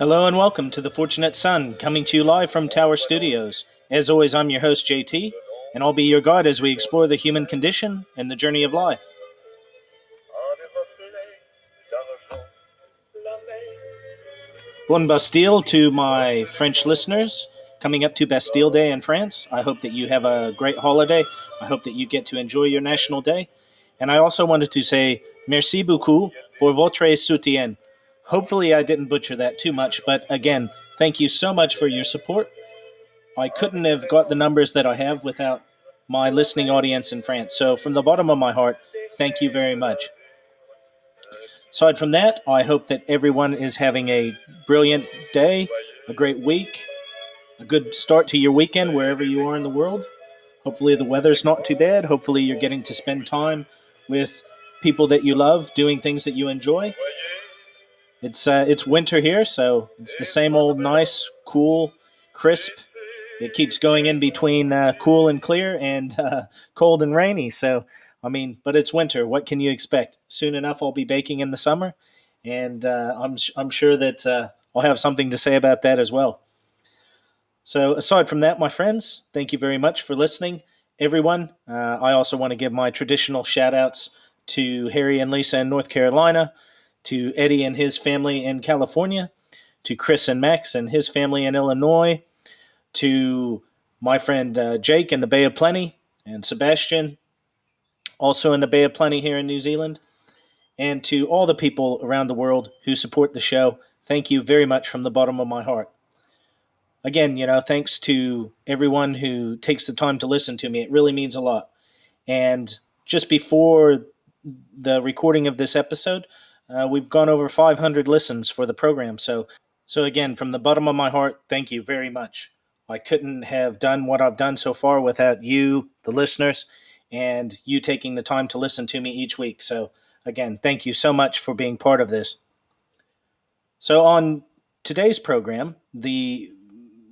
Hello and welcome to The Fortunate Son, coming to you live from Tower Studios. As always, I'm your host, JT, and I'll be your guide as we explore the human condition and the journey of life. Bon Bastille to my French listeners coming up to Bastille Day in France. I hope that you have a great holiday. I hope that you get to enjoy your national day. And I also wanted to say merci beaucoup pour votre soutien. Hopefully, I didn't butcher that too much, but again, thank you so much for your support. I couldn't have got the numbers that I have without my listening audience in France. So, from the bottom of my heart, thank you very much. Aside from that, I hope that everyone is having a brilliant day, a great week, a good start to your weekend wherever you are in the world. Hopefully, the weather's not too bad. Hopefully, you're getting to spend time with people that you love, doing things that you enjoy. It's uh, it's winter here, so it's the same old nice, cool, crisp. It keeps going in between uh, cool and clear and uh, cold and rainy. So I mean, but it's winter. What can you expect? Soon enough, I'll be baking in the summer, and uh, I'm I'm sure that uh, I'll have something to say about that as well. So, aside from that, my friends, thank you very much for listening, everyone. Uh, I also want to give my traditional shout outs to Harry and Lisa in North Carolina, to Eddie and his family in California, to Chris and Max and his family in Illinois, to my friend uh, Jake in the Bay of Plenty, and Sebastian also in the Bay of Plenty here in New Zealand. And to all the people around the world who support the show, thank you very much from the bottom of my heart. Again, you know, thanks to everyone who takes the time to listen to me. It really means a lot. And just before the recording of this episode, uh, we've gone over 500 listens for the program. So, so again, from the bottom of my heart, thank you very much. I couldn't have done what I've done so far without you, the listeners, and you taking the time to listen to me each week. So, again, thank you so much for being part of this. So, on today's program, the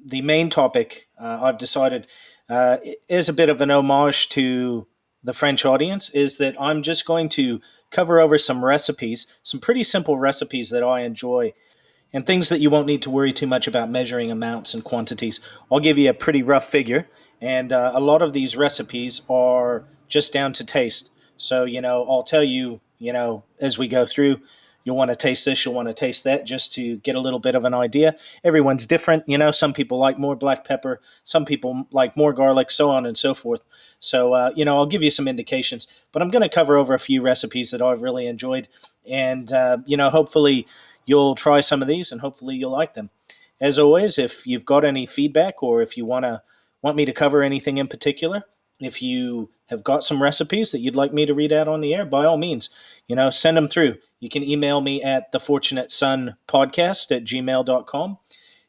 the main topic uh, I've decided uh, is a bit of an homage to the French audience. Is that I'm just going to cover over some recipes, some pretty simple recipes that I enjoy, and things that you won't need to worry too much about measuring amounts and quantities. I'll give you a pretty rough figure, and uh, a lot of these recipes are just down to taste. So, you know, I'll tell you, you know, as we go through, you'll want to taste this, you'll want to taste that just to get a little bit of an idea. Everyone's different, you know, some people like more black pepper, some people like more garlic, so on and so forth. So, uh, you know, I'll give you some indications, but I'm going to cover over a few recipes that I've really enjoyed. And, uh, you know, hopefully you'll try some of these and hopefully you'll like them. As always, if you've got any feedback or if you want to want me to cover anything in particular, if you have got some recipes that you'd like me to read out on the air, by all means, you know, send them through. You can email me at the Fortunate Son podcast at gmail.com.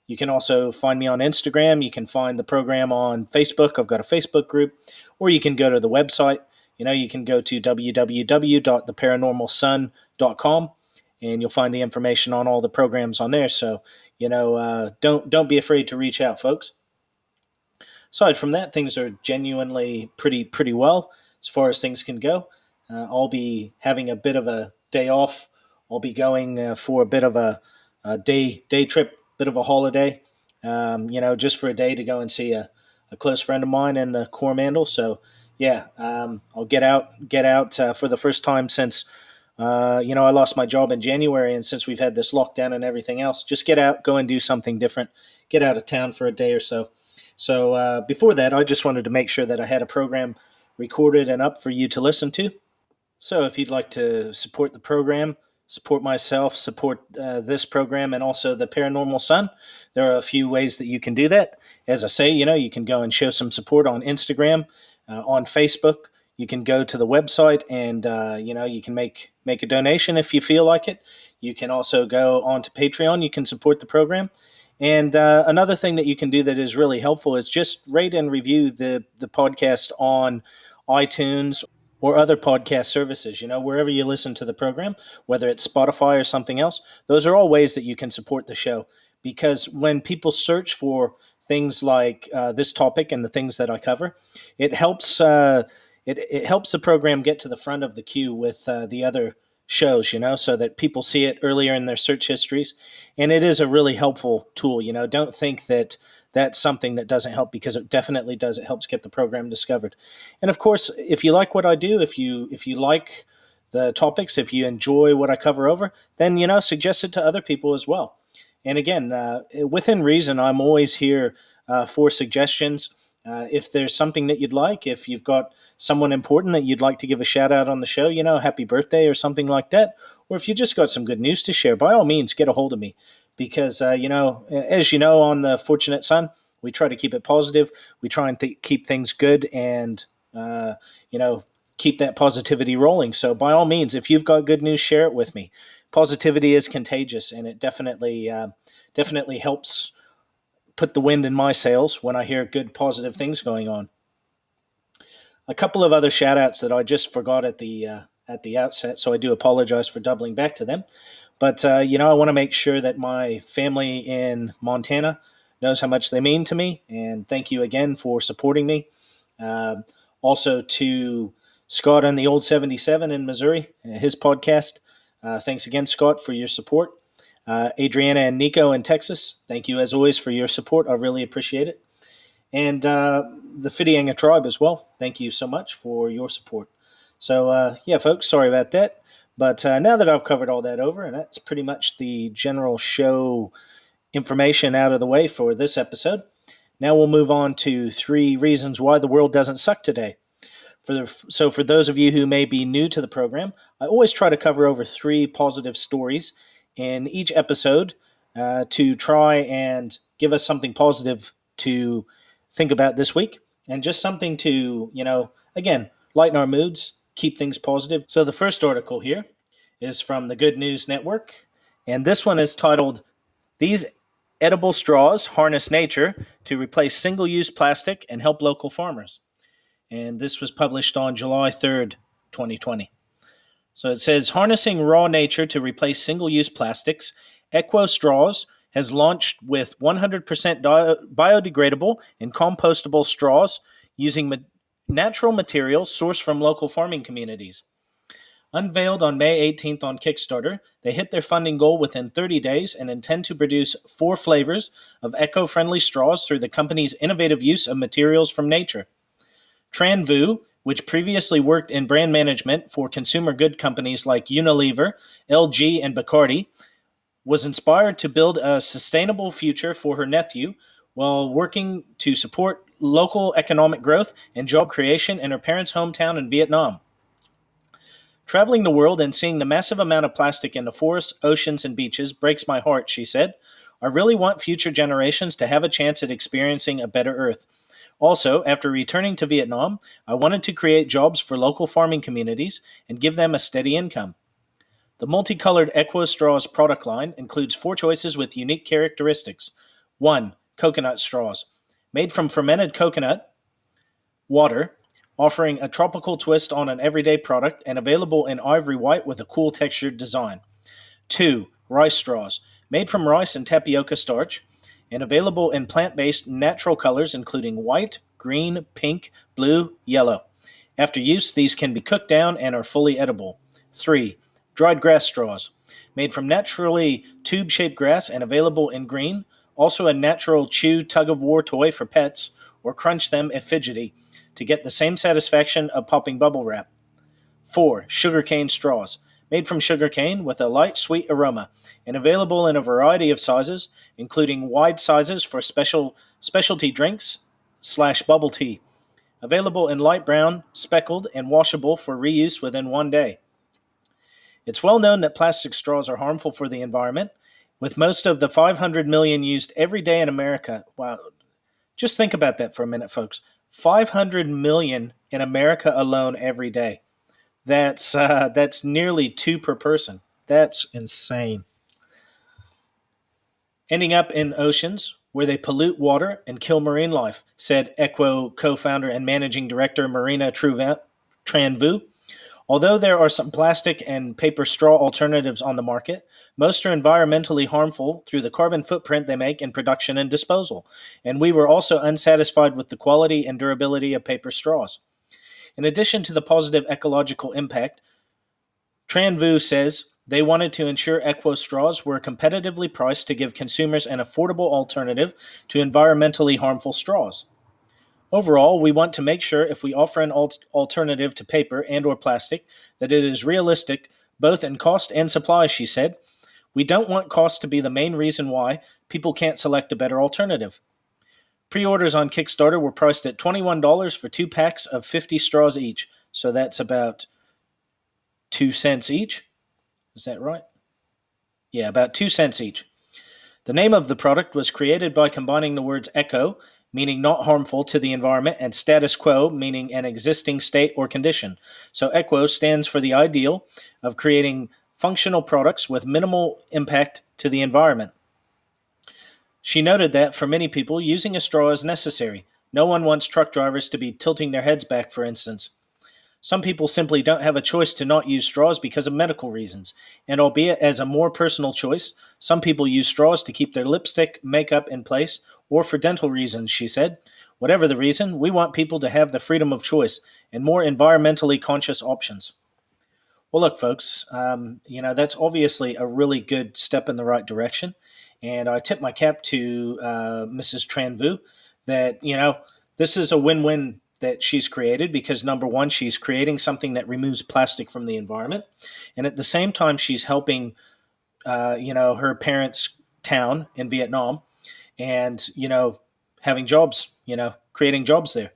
You can also find me on Instagram. You can find the program on Facebook. I've got a Facebook group. Or you can go to the website. You know, you can go to www.theparanormalson.com and you'll find the information on all the programs on there. So, you know, uh, don't don't be afraid to reach out, folks aside from that, things are genuinely pretty pretty well as far as things can go. Uh, I'll be having a bit of a day off. I'll be going uh, for a bit of a, a, day day trip, bit of a holiday. Um, you know, just for a day to go and see a, a close friend of mine in the Coromandel. So yeah, um, I'll get out get out uh, for the first time since. Uh, you know, I lost my job in January, and since we've had this lockdown and everything else, just get out, go and do something different. Get out of town for a day or so. So uh, before that, I just wanted to make sure that I had a program recorded and up for you to listen to. So if you'd like to support the program, support myself, support uh, this program, and also the Paranormal Son, there are a few ways that you can do that. As I say, you know, you can go and show some support on Instagram, uh, on Facebook. You can go to the website and uh, you know you can make make a donation if you feel like it. You can also go on to Patreon. You can support the program. And uh, another thing that you can do that is really helpful is just rate and review the the podcast on iTunes or other podcast services. You know, wherever you listen to the program, whether it's Spotify or something else, those are all ways that you can support the show. Because when people search for things like uh, this topic and the things that I cover, it helps uh, it, it helps the program get to the front of the queue with uh, the other shows, you know, so that people see it earlier in their search histories. And it is a really helpful tool, you know. Don't think that that's something that doesn't help because it definitely does. It helps get the program discovered. And of course, if you like what I do, if you if you like the topics, if you enjoy what I cover over, then you know, suggest it to other people as well. And again, uh, within reason, I'm always here uh, for suggestions. Uh, if there's something that you'd like, if you've got someone important that you'd like to give a shout out on the show, you know, happy birthday or something like that, or if you just got some good news to share, by all means, get a hold of me. Because, uh, you know, as you know, on the Fortunate Son, we try to keep it positive. We try and th- keep things good and, uh, you know, keep that positivity rolling. So, by all means, if you've got good news, share it with me. Positivity is contagious, and it definitely, uh, definitely helps put the wind in my sails when I hear good positive things going on. A couple of other shout outs that I just forgot at the uh, at the outset, so I do apologize for doubling back to them. But uh, you know, I want to make sure that my family in Montana knows how much they mean to me, and thank you again for supporting me. Uh, also to Scott on the Old 77 in Missouri, his podcast. Uh, thanks again, Scott, for your support. Uh, Adriana and Nico in Texas, thank you as always for your support. I really appreciate it. And uh, the Fidianga tribe as well, thank you so much for your support. So, uh, yeah, folks, sorry about that. But uh, now that I've covered all that over, and that's pretty much the general show information out of the way for this episode, now we'll move on to three reasons why the world doesn't suck today. For the, so, for those of you who may be new to the program, I always try to cover over three positive stories in each episode uh, to try and give us something positive to think about this week and just something to, you know, again, lighten our moods, keep things positive. So the first article here is from the Good News Network, and this one is titled These Edible Straws Harness Nature to Replace Single Use Plastic and Help Local Farmers. And this was published on July 3rd, 2020. So it says harnessing raw nature to replace single use plastics. Equo Straws has launched with 100% biodegradable and compostable straws using natural materials sourced from local farming communities. Unveiled on May 18th on Kickstarter, they hit their funding goal within 30 days and intend to produce four flavors of eco friendly straws through the company's innovative use of materials from nature. Tranvu which previously worked in brand management for consumer good companies like Unilever, LG, and Bacardi, was inspired to build a sustainable future for her nephew while working to support local economic growth and job creation in her parents' hometown in Vietnam. Traveling the world and seeing the massive amount of plastic in the forests, oceans, and beaches breaks my heart, she said. I really want future generations to have a chance at experiencing a better Earth. Also, after returning to Vietnam, I wanted to create jobs for local farming communities and give them a steady income. The multicolored Equo Straws product line includes four choices with unique characteristics. 1. Coconut straws, made from fermented coconut water, offering a tropical twist on an everyday product and available in ivory white with a cool textured design. 2. Rice straws, made from rice and tapioca starch, and available in plant based natural colors including white, green, pink, blue, yellow. After use, these can be cooked down and are fully edible. 3. Dried grass straws. Made from naturally tube shaped grass and available in green, also a natural chew tug of war toy for pets, or crunch them if fidgety, to get the same satisfaction of popping bubble wrap. 4. Sugarcane straws made from sugarcane with a light sweet aroma and available in a variety of sizes, including wide sizes for special specialty drinks slash bubble tea. Available in light brown, speckled, and washable for reuse within one day. It's well known that plastic straws are harmful for the environment, with most of the 500 million used every day in America. Wow. Just think about that for a minute, folks. 500 million in America alone every day. That's uh, that's nearly two per person. That's insane. Ending up in oceans where they pollute water and kill marine life, said Equo co-founder and managing director Marina Tranvu. Although there are some plastic and paper straw alternatives on the market, most are environmentally harmful through the carbon footprint they make in production and disposal, and we were also unsatisfied with the quality and durability of paper straws. In addition to the positive ecological impact, Tranvu says they wanted to ensure Equo straws were competitively priced to give consumers an affordable alternative to environmentally harmful straws. Overall, we want to make sure if we offer an alt- alternative to paper and or plastic that it is realistic both in cost and supply, she said. We don't want cost to be the main reason why people can't select a better alternative. Pre-orders on Kickstarter were priced at $21 for two packs of 50 straws each, so that's about 2 cents each. Is that right? Yeah, about 2 cents each. The name of the product was created by combining the words eco, meaning not harmful to the environment, and status quo, meaning an existing state or condition. So Equo stands for the ideal of creating functional products with minimal impact to the environment. She noted that for many people, using a straw is necessary. No one wants truck drivers to be tilting their heads back, for instance. Some people simply don't have a choice to not use straws because of medical reasons, and albeit as a more personal choice, some people use straws to keep their lipstick, makeup in place, or for dental reasons, she said. Whatever the reason, we want people to have the freedom of choice and more environmentally conscious options. Well, look, folks, um, you know, that's obviously a really good step in the right direction. And I tip my cap to uh, Mrs. Tranvu that, you know, this is a win win that she's created because number one, she's creating something that removes plastic from the environment, and at the same time, she's helping, uh, you know, her parents' town in Vietnam, and you know, having jobs, you know, creating jobs there.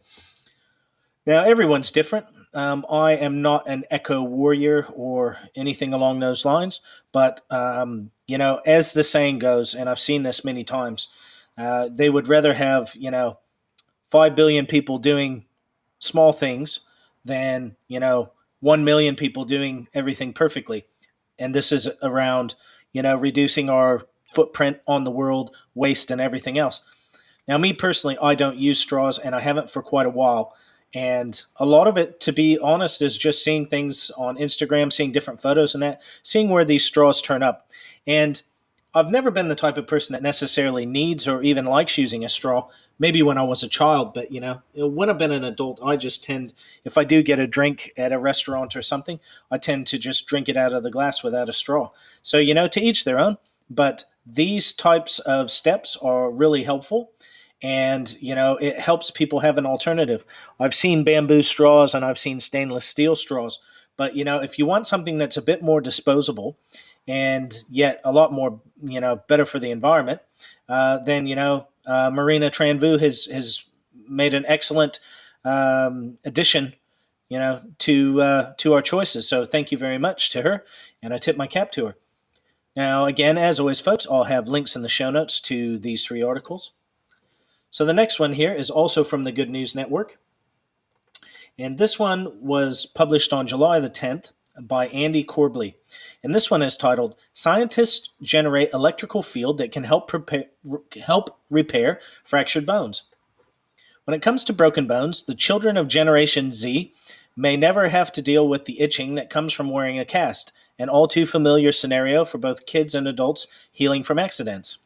Now, everyone's different. Um, I am not an eco warrior or anything along those lines, but um, you know, as the saying goes, and I've seen this many times, uh, they would rather have you know five billion people doing small things than you know 1 million people doing everything perfectly. And this is around you know reducing our footprint on the world waste and everything else. Now me personally i don't use straws and i haven't for quite a while and a lot of it to be honest is just seeing things on instagram seeing different photos and that seeing where these straws turn up and I've never been the type of person that necessarily needs or even likes using a straw. Maybe when I was a child, but you know, when I've been an adult, I just tend, if I do get a drink at a restaurant or something, I tend to just drink it out of the glass without a straw. So, you know, to each their own, but these types of steps are really helpful and you know it helps people have an alternative i've seen bamboo straws and i've seen stainless steel straws but you know if you want something that's a bit more disposable and yet a lot more, you know, better for the environment, uh, then you know, uh, Marina Tranvu has has made an excellent um, addition, you know, to uh, to our choices. So thank you very much to her, and I tip my cap to her. Now, again, as always, folks, I'll have links in the show notes to these three articles. So the next one here is also from the Good News Network. And this one was published on July the 10th by Andy Corbley. And this one is titled Scientists Generate Electrical Field That Can Help, help Repair Fractured Bones. When it comes to broken bones, the children of Generation Z may never have to deal with the itching that comes from wearing a cast, an all too familiar scenario for both kids and adults healing from accidents.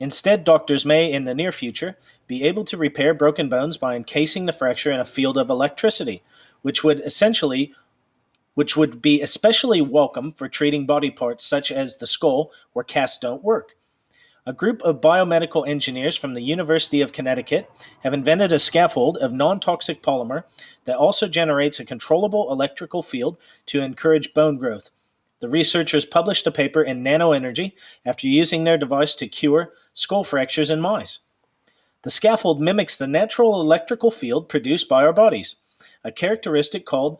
Instead, doctors may, in the near future, be able to repair broken bones by encasing the fracture in a field of electricity, which would essentially which would be especially welcome for treating body parts such as the skull where casts don't work. A group of biomedical engineers from the University of Connecticut have invented a scaffold of non toxic polymer that also generates a controllable electrical field to encourage bone growth. The researchers published a paper in Nanoenergy after using their device to cure skull fractures in mice. The scaffold mimics the natural electrical field produced by our bodies, a characteristic called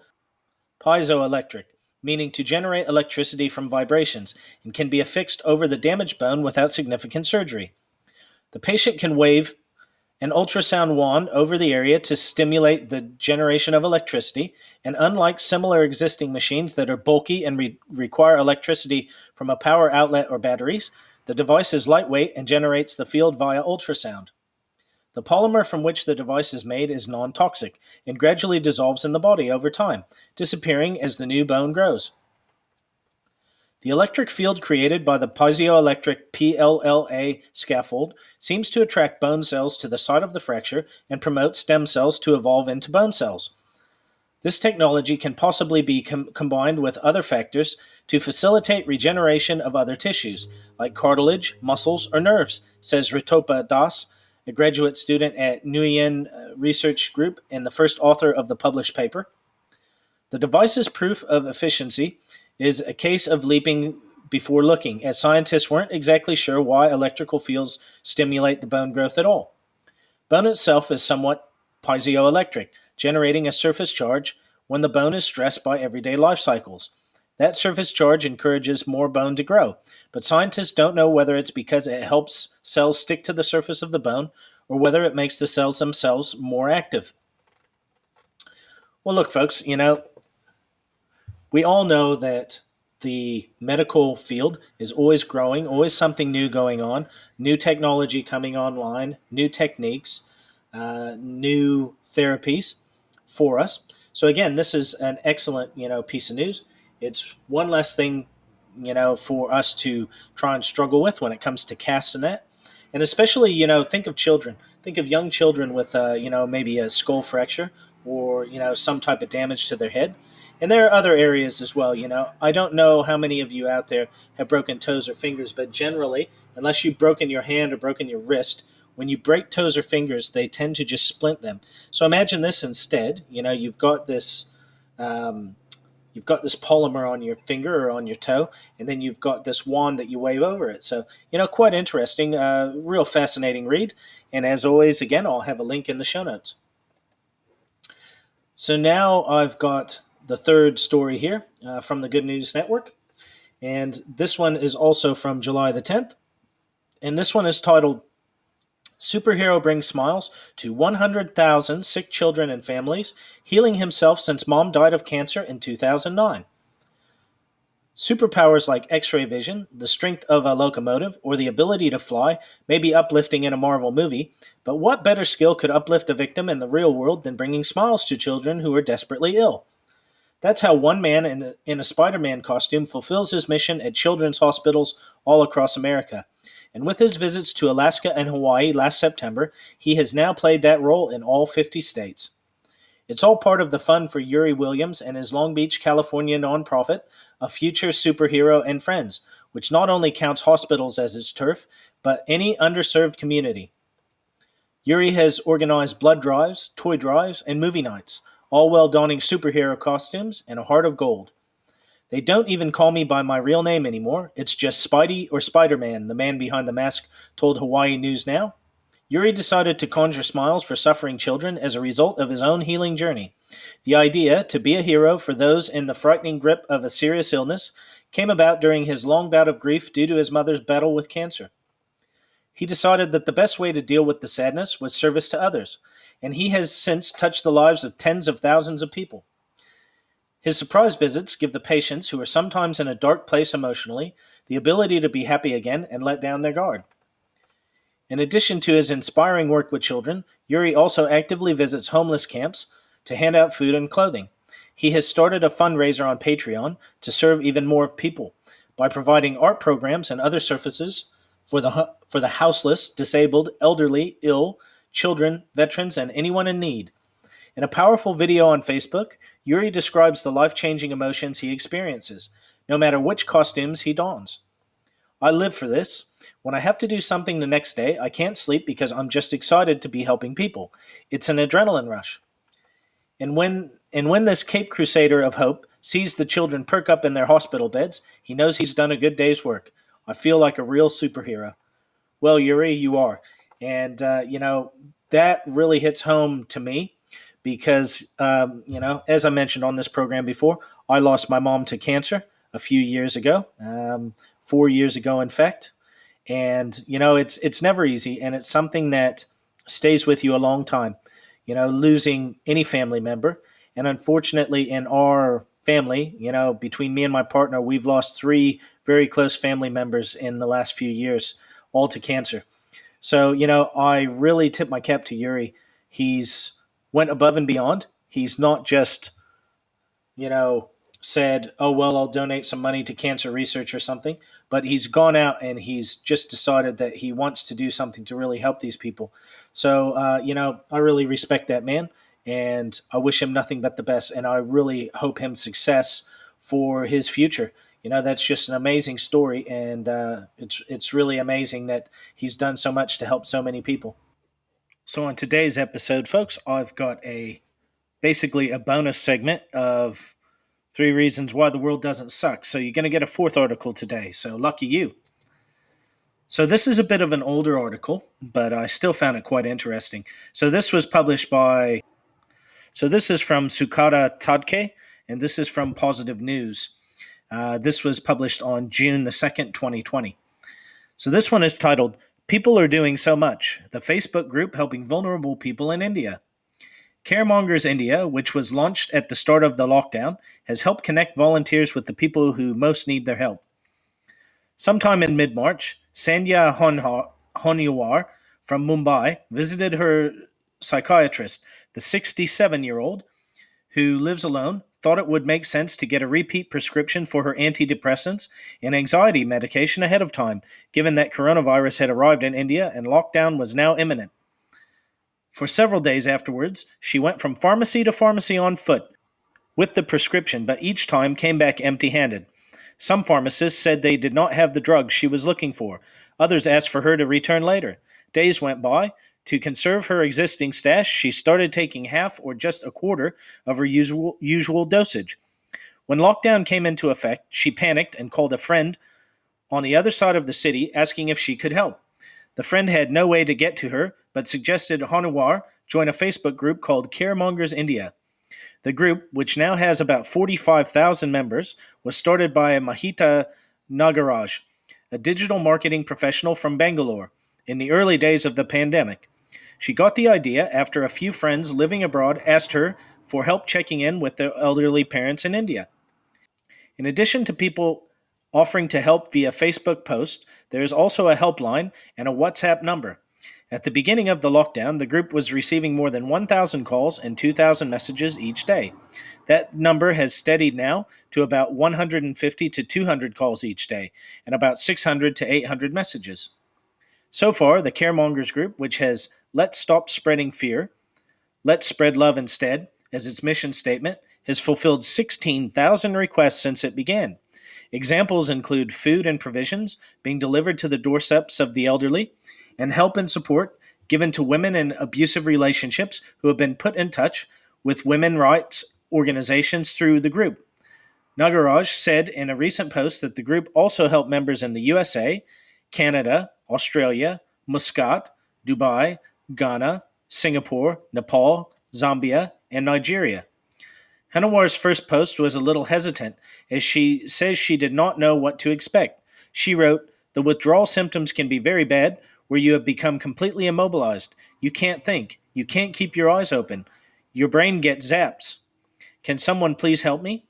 piezoelectric, meaning to generate electricity from vibrations, and can be affixed over the damaged bone without significant surgery. The patient can wave an ultrasound wand over the area to stimulate the generation of electricity, and unlike similar existing machines that are bulky and re- require electricity from a power outlet or batteries, the device is lightweight and generates the field via ultrasound. The polymer from which the device is made is non toxic and gradually dissolves in the body over time, disappearing as the new bone grows. The electric field created by the piezoelectric PLLA scaffold seems to attract bone cells to the site of the fracture and promote stem cells to evolve into bone cells. This technology can possibly be com- combined with other factors to facilitate regeneration of other tissues, like cartilage, muscles, or nerves, says Ritopa Das, a graduate student at Nguyen uh, Research Group and the first author of the published paper. The device's proof of efficiency is a case of leaping before looking, as scientists weren't exactly sure why electrical fields stimulate the bone growth at all. Bone itself is somewhat piezoelectric, generating a surface charge when the bone is stressed by everyday life cycles. That surface charge encourages more bone to grow, but scientists don't know whether it's because it helps cells stick to the surface of the bone or whether it makes the cells themselves more active. Well, look, folks, you know, we all know that the medical field is always growing, always something new going on, new technology coming online, new techniques, uh, new therapies for us. So again, this is an excellent, you know, piece of news. It's one less thing, you know, for us to try and struggle with when it comes to casts and. And especially, you know, think of children. Think of young children with, uh, you know, maybe a skull fracture or, you know, some type of damage to their head. And there are other areas as well, you know. I don't know how many of you out there have broken toes or fingers, but generally, unless you've broken your hand or broken your wrist, when you break toes or fingers, they tend to just splint them. So imagine this instead. You know, you've got this, um, you've got this polymer on your finger or on your toe, and then you've got this wand that you wave over it. So you know, quite interesting, uh, real fascinating read. And as always, again, I'll have a link in the show notes. So now I've got the third story here uh, from the Good News Network. And this one is also from July the 10th. And this one is titled Superhero Brings Smiles to 100,000 Sick Children and Families, Healing Himself Since Mom Died of Cancer in 2009. Superpowers like X ray vision, the strength of a locomotive, or the ability to fly may be uplifting in a Marvel movie, but what better skill could uplift a victim in the real world than bringing smiles to children who are desperately ill? That's how one man in a, in a Spider Man costume fulfills his mission at children's hospitals all across America. And with his visits to Alaska and Hawaii last September, he has now played that role in all 50 states. It's all part of the fun for Yuri Williams and his Long Beach, California nonprofit, A Future Superhero and Friends, which not only counts hospitals as its turf, but any underserved community. Yuri has organized blood drives, toy drives, and movie nights, all while donning superhero costumes and a heart of gold. They don't even call me by my real name anymore. It's just Spidey or Spider Man, the man behind the mask told Hawaii News Now. Yuri decided to conjure smiles for suffering children as a result of his own healing journey. The idea, to be a hero for those in the frightening grip of a serious illness, came about during his long bout of grief due to his mother's battle with cancer. He decided that the best way to deal with the sadness was service to others, and he has since touched the lives of tens of thousands of people. His surprise visits give the patients, who are sometimes in a dark place emotionally, the ability to be happy again and let down their guard. In addition to his inspiring work with children, Yuri also actively visits homeless camps to hand out food and clothing. He has started a fundraiser on Patreon to serve even more people by providing art programs and other services for the, for the houseless, disabled, elderly, ill, children, veterans, and anyone in need. In a powerful video on Facebook, Yuri describes the life changing emotions he experiences, no matter which costumes he dons. I live for this. When I have to do something the next day, I can't sleep because I'm just excited to be helping people. It's an adrenaline rush. And when and when this Cape Crusader of hope sees the children perk up in their hospital beds, he knows he's done a good day's work. I feel like a real superhero. Well, Yuri, you are. And, uh, you know, that really hits home to me because, um, you know, as I mentioned on this program before, I lost my mom to cancer a few years ago, um, four years ago, in fact. And, you know, it's, it's never easy. And it's something that stays with you a long time, you know, losing any family member. And unfortunately, in our family, you know, between me and my partner, we've lost three very close family members in the last few years, all to cancer. So, you know, I really tip my cap to Yuri. He's went above and beyond. He's not just, you know, said, "Oh well, I'll donate some money to cancer research or something," but he's gone out and he's just decided that he wants to do something to really help these people. So, uh, you know, I really respect that man, and I wish him nothing but the best. And I really hope him success for his future. You know, that's just an amazing story, and uh, it's it's really amazing that he's done so much to help so many people. So on today's episode, folks, I've got a basically a bonus segment of three reasons why the world doesn't suck. So you're going to get a fourth article today. So lucky you. So this is a bit of an older article, but I still found it quite interesting. So this was published by so this is from Sukhada Tatke, and this is from Positive News. Uh, this was published on June the 2nd, 2020. So this one is titled People Are Doing So Much, the Facebook group helping vulnerable people in India. Caremongers India, which was launched at the start of the lockdown, has helped connect volunteers with the people who most need their help. Sometime in mid March, Sandhya Honiwar from Mumbai visited her psychiatrist, the 67 year old who lives alone, thought it would make sense to get a repeat prescription for her antidepressants and anxiety medication ahead of time, given that coronavirus had arrived in India and lockdown was now imminent. For several days afterwards, she went from pharmacy to pharmacy on foot with the prescription, but each time came back empty handed. Some pharmacists said they did not have the drugs she was looking for. Others asked for her to return later. Days went by. To conserve her existing stash, she started taking half or just a quarter of her usual, usual dosage. When lockdown came into effect, she panicked and called a friend on the other side of the city asking if she could help. The friend had no way to get to her, but suggested Hanuwar join a Facebook group called Caremongers India. The group, which now has about 45,000 members, was started by Mahita Nagaraj, a digital marketing professional from Bangalore, in the early days of the pandemic. She got the idea after a few friends living abroad asked her for help checking in with their elderly parents in India. In addition to people offering to help via Facebook post, there is also a helpline and a WhatsApp number. At the beginning of the lockdown, the group was receiving more than 1,000 calls and 2,000 messages each day. That number has steadied now to about 150 to 200 calls each day and about 600 to 800 messages. So far, the Caremongers Group, which has Let's Stop Spreading Fear, Let's Spread Love Instead as its mission statement, has fulfilled 16,000 requests since it began. Examples include food and provisions being delivered to the doorsteps of the elderly, and help and support given to women in abusive relationships who have been put in touch with women rights organizations through the group. Nagaraj said in a recent post that the group also helped members in the USA, Canada, Australia, Muscat, Dubai, Ghana, Singapore, Nepal, Zambia, and Nigeria. Hanuwar's first post was a little hesitant, as she says she did not know what to expect. She wrote, The withdrawal symptoms can be very bad, where you have become completely immobilized. You can't think. You can't keep your eyes open. Your brain gets zaps. Can someone please help me?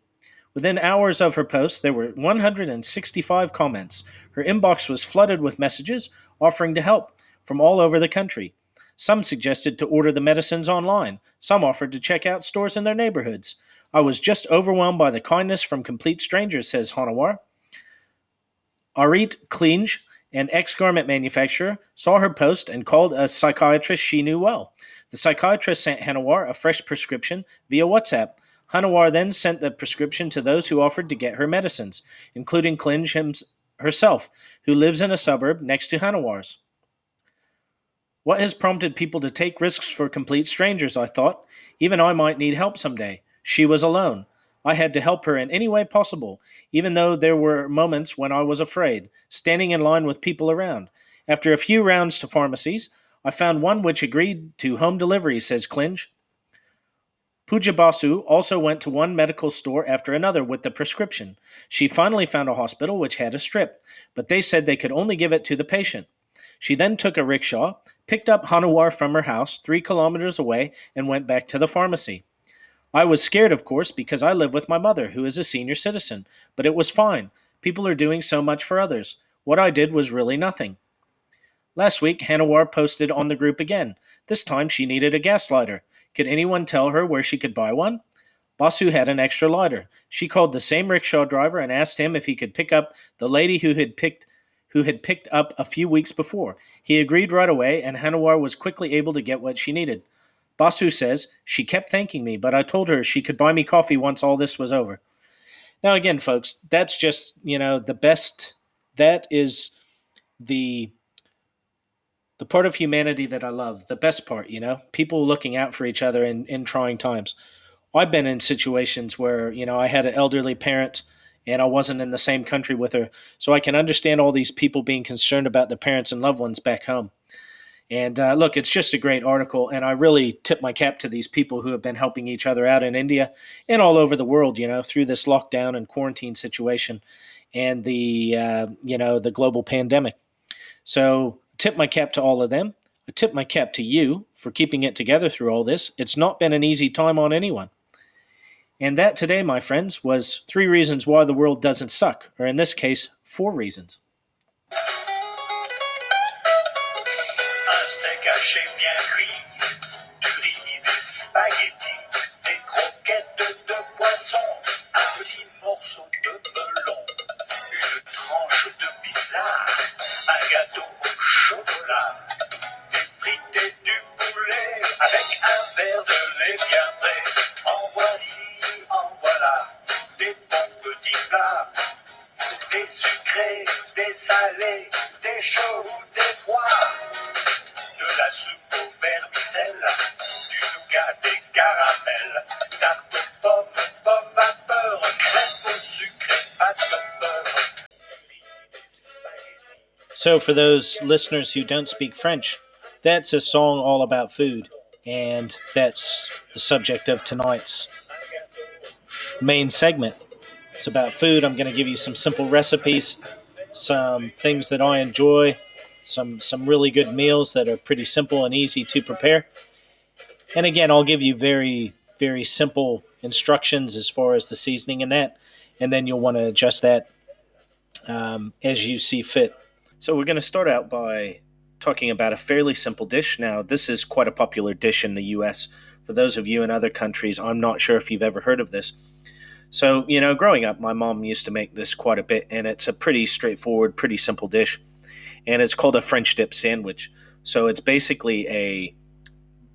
Within hours of her post, there were 165 comments. Her inbox was flooded with messages offering to help from all over the country. Some suggested to order the medicines online. Some offered to check out stores in their neighborhoods. I was just overwhelmed by the kindness from complete strangers, says Hanawar. Arit Klinge, an ex garment manufacturer, saw her post and called a psychiatrist she knew well. The psychiatrist sent Hanawar a fresh prescription via WhatsApp. Hanawar then sent the prescription to those who offered to get her medicines, including Klinge herself, who lives in a suburb next to Hanawar's. What has prompted people to take risks for complete strangers? I thought. Even I might need help someday. She was alone. I had to help her in any way possible, even though there were moments when I was afraid, standing in line with people around. After a few rounds to pharmacies, I found one which agreed to home delivery, says Klinge. Pooja Basu also went to one medical store after another with the prescription. She finally found a hospital which had a strip, but they said they could only give it to the patient. She then took a rickshaw, picked up Hanuwar from her house three kilometers away, and went back to the pharmacy. I was scared, of course, because I live with my mother, who is a senior citizen, but it was fine. People are doing so much for others. What I did was really nothing. Last week, Hanuwar posted on the group again. This time she needed a gas lighter. Could anyone tell her where she could buy one? Basu had an extra lighter. She called the same rickshaw driver and asked him if he could pick up the lady who had picked who had picked up a few weeks before. He agreed right away, and Hanuwar was quickly able to get what she needed. Basu says she kept thanking me, but I told her she could buy me coffee once all this was over. Now, again, folks, that's just, you know, the best, that is the the part of humanity that I love, the best part, you know, people looking out for each other in, in trying times. I've been in situations where, you know, I had an elderly parent and I wasn't in the same country with her. So I can understand all these people being concerned about their parents and loved ones back home. And uh, look, it's just a great article. And I really tip my cap to these people who have been helping each other out in India and all over the world, you know, through this lockdown and quarantine situation and the, uh, you know, the global pandemic. So tip my cap to all of them. I tip my cap to you for keeping it together through all this. It's not been an easy time on anyone. And that today, my friends, was three reasons why the world doesn't suck, or in this case, four reasons. un gâteau au chocolat, des frites et du poulet, avec un verre de lait bien frais. En voici, en voilà, des bons petits plats, des sucrés, des salés, des chauds ou des froids, de la soupe au vermicelle, du nougat, des caramels. So, for those listeners who don't speak French, that's a song all about food, and that's the subject of tonight's main segment. It's about food. I'm going to give you some simple recipes, some things that I enjoy, some some really good meals that are pretty simple and easy to prepare. And again, I'll give you very very simple instructions as far as the seasoning and that, and then you'll want to adjust that um, as you see fit. So we're going to start out by talking about a fairly simple dish. Now, this is quite a popular dish in the U.S. For those of you in other countries, I'm not sure if you've ever heard of this. So, you know, growing up, my mom used to make this quite a bit, and it's a pretty straightforward, pretty simple dish. And it's called a French dip sandwich. So it's basically a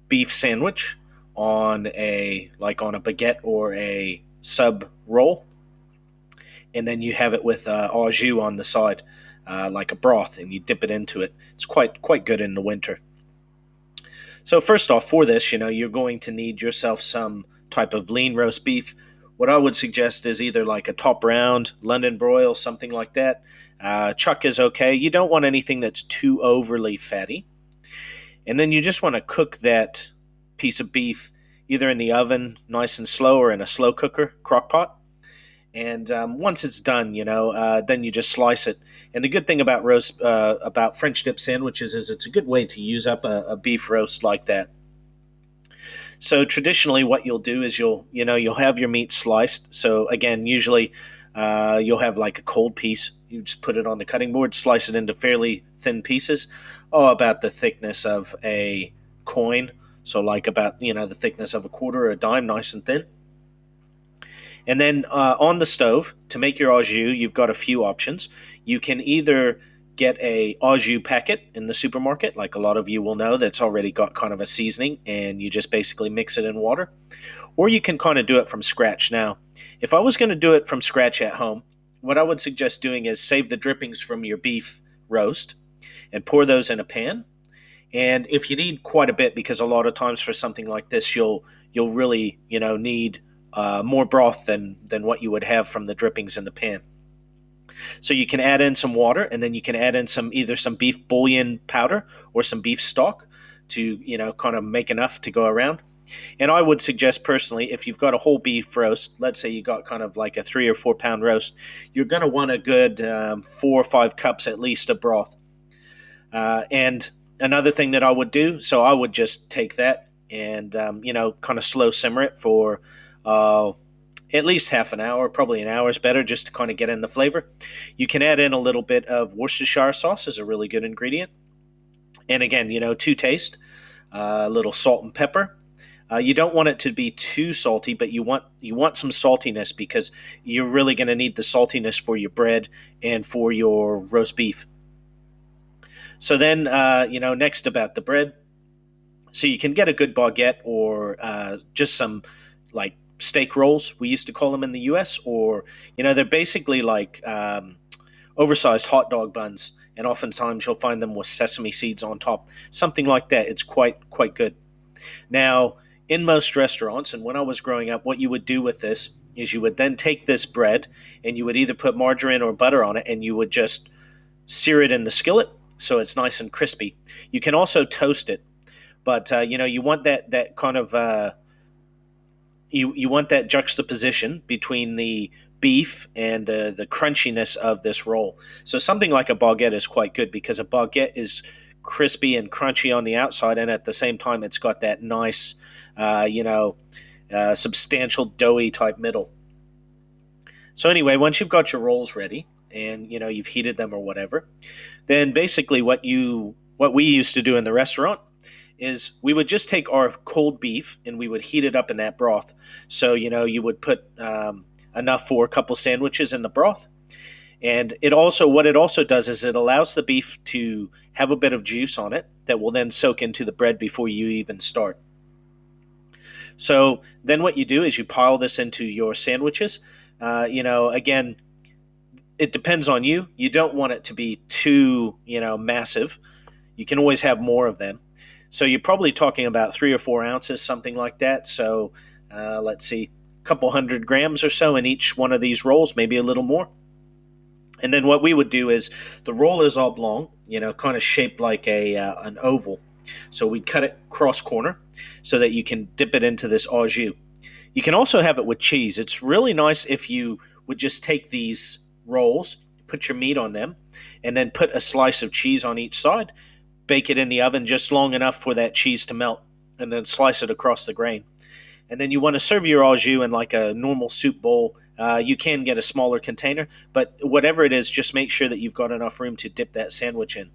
beef sandwich on a like on a baguette or a sub roll, and then you have it with uh, au jus on the side uh, like a broth, and you dip it into it. It's quite quite good in the winter. So first off, for this, you know, you're going to need yourself some type of lean roast beef. What I would suggest is either like a top round, London broil, something like that. Uh, chuck is okay. You don't want anything that's too overly fatty. And then you just want to cook that piece of beef either in the oven, nice and slow, or in a slow cooker, crock pot. And um, once it's done, you know, uh, then you just slice it. And the good thing about roast, uh, about French dip sandwiches is it's a good way to use up a, a, beef roast like that. So traditionally, what you'll do is you'll, you know, you'll have your meat sliced. So again, usually uh, you'll have like a cold piece. You just put it on the cutting board, slice it into fairly thin pieces, oh, about the thickness of a coin. So like about you know the thickness of a quarter or a dime, nice and thin and then uh, on the stove, to make your au jus, you've got a few options. You can either get a au jus packet in the supermarket, like a lot of you will know, that's already got kind of a seasoning, and you just basically mix it in water. Or you can kind of do it from scratch. Now, if I was going to do it from scratch at home, what I would suggest doing is save the drippings from your beef roast and pour those in a pan. And if you need quite a bit, because a lot of times for something like this, you'll you'll really you know need uh, more broth than than what you would have from the drippings in the pan. So you can add in some water, and then you can add in some either some beef bouillon powder or some beef stock to you know kind of make enough to go around. And I would suggest personally, if you've got a whole beef roast, let's say you got kind of like a three or four pound roast, you're going to want a good um, four or five cups at least of broth. Uh, and another thing that I would do, so I would just take that and um, you know kind of slow simmer it for uh, at least half an hour, probably an hour is better just to kind of get in the flavor. You can add in a little bit of Worcestershire sauce as a really good ingredient. And again, you know, to taste, uh, a little salt and pepper. Uh, you don't want it to be too salty, but you want you want some saltiness because you're really going to need the saltiness for your bread and for your roast beef. So then, uh, you know, next about the bread. So you can get a good baguette or uh, just some like steak rolls, we used to call them in the US, or, you know, they're basically like um, oversized hot dog buns. And oftentimes you'll find them with sesame seeds on top, something like that. It's quite, quite good. Now, in most restaurants, and when I was growing up, what you would do with this is you would then take this bread and you would either put margarine or butter on it and you would just sear it in the skillet so it's nice and crispy. You can also toast it, but uh, you know you want that that kind of uh, you you want that juxtaposition between the beef and the the crunchiness of this roll. So something like a baguette is quite good because a baguette is crispy and crunchy on the outside, and at the same time, it's got that nice, uh, you know, uh, substantial doughy type middle. So anyway, once you've got your rolls ready and you know you've heated them or whatever, then basically what you what we used to do in the restaurant is we would just take our cold beef and we would heat it up in that broth. So you know you would put um, enough for a couple sandwiches in the broth, and it also what it also does is it allows the beef to have a bit of juice on it that will then soak into the bread before you even start. So then what you do is you pile this into your sandwiches. Uh, you know, again, it depends on you. You don't want it to be too, you know, massive. You can always have more of them. So you're probably talking about three or four ounces, something like that. So uh, let's see, a couple hundred grams or so in each one of these rolls, maybe a little more. And then what we would do is the roll is oblong, you know, kind of shaped like a uh, an oval. So we'd cut it cross corner so that you can dip it into this au jus. You can also have it with cheese. It's really nice if you would just take these rolls, put your meat on them, and then put a slice of cheese on each side. Bake it in the oven just long enough for that cheese to melt, and then slice it across the grain. And then you want to serve your au jus in like a normal soup bowl. Uh, you can get a smaller container, but whatever it is, just make sure that you've got enough room to dip that sandwich in.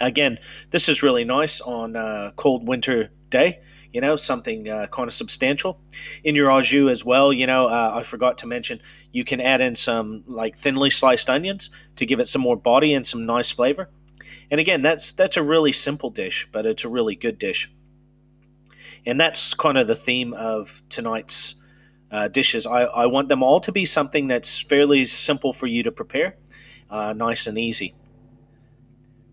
Again, this is really nice on a cold winter day you know, something uh, kind of substantial. In your au jus as well, you know, uh, I forgot to mention, you can add in some like thinly sliced onions to give it some more body and some nice flavor. And again, that's that's a really simple dish, but it's a really good dish. And that's kind of the theme of tonight's uh, dishes. I, I want them all to be something that's fairly simple for you to prepare, uh, nice and easy.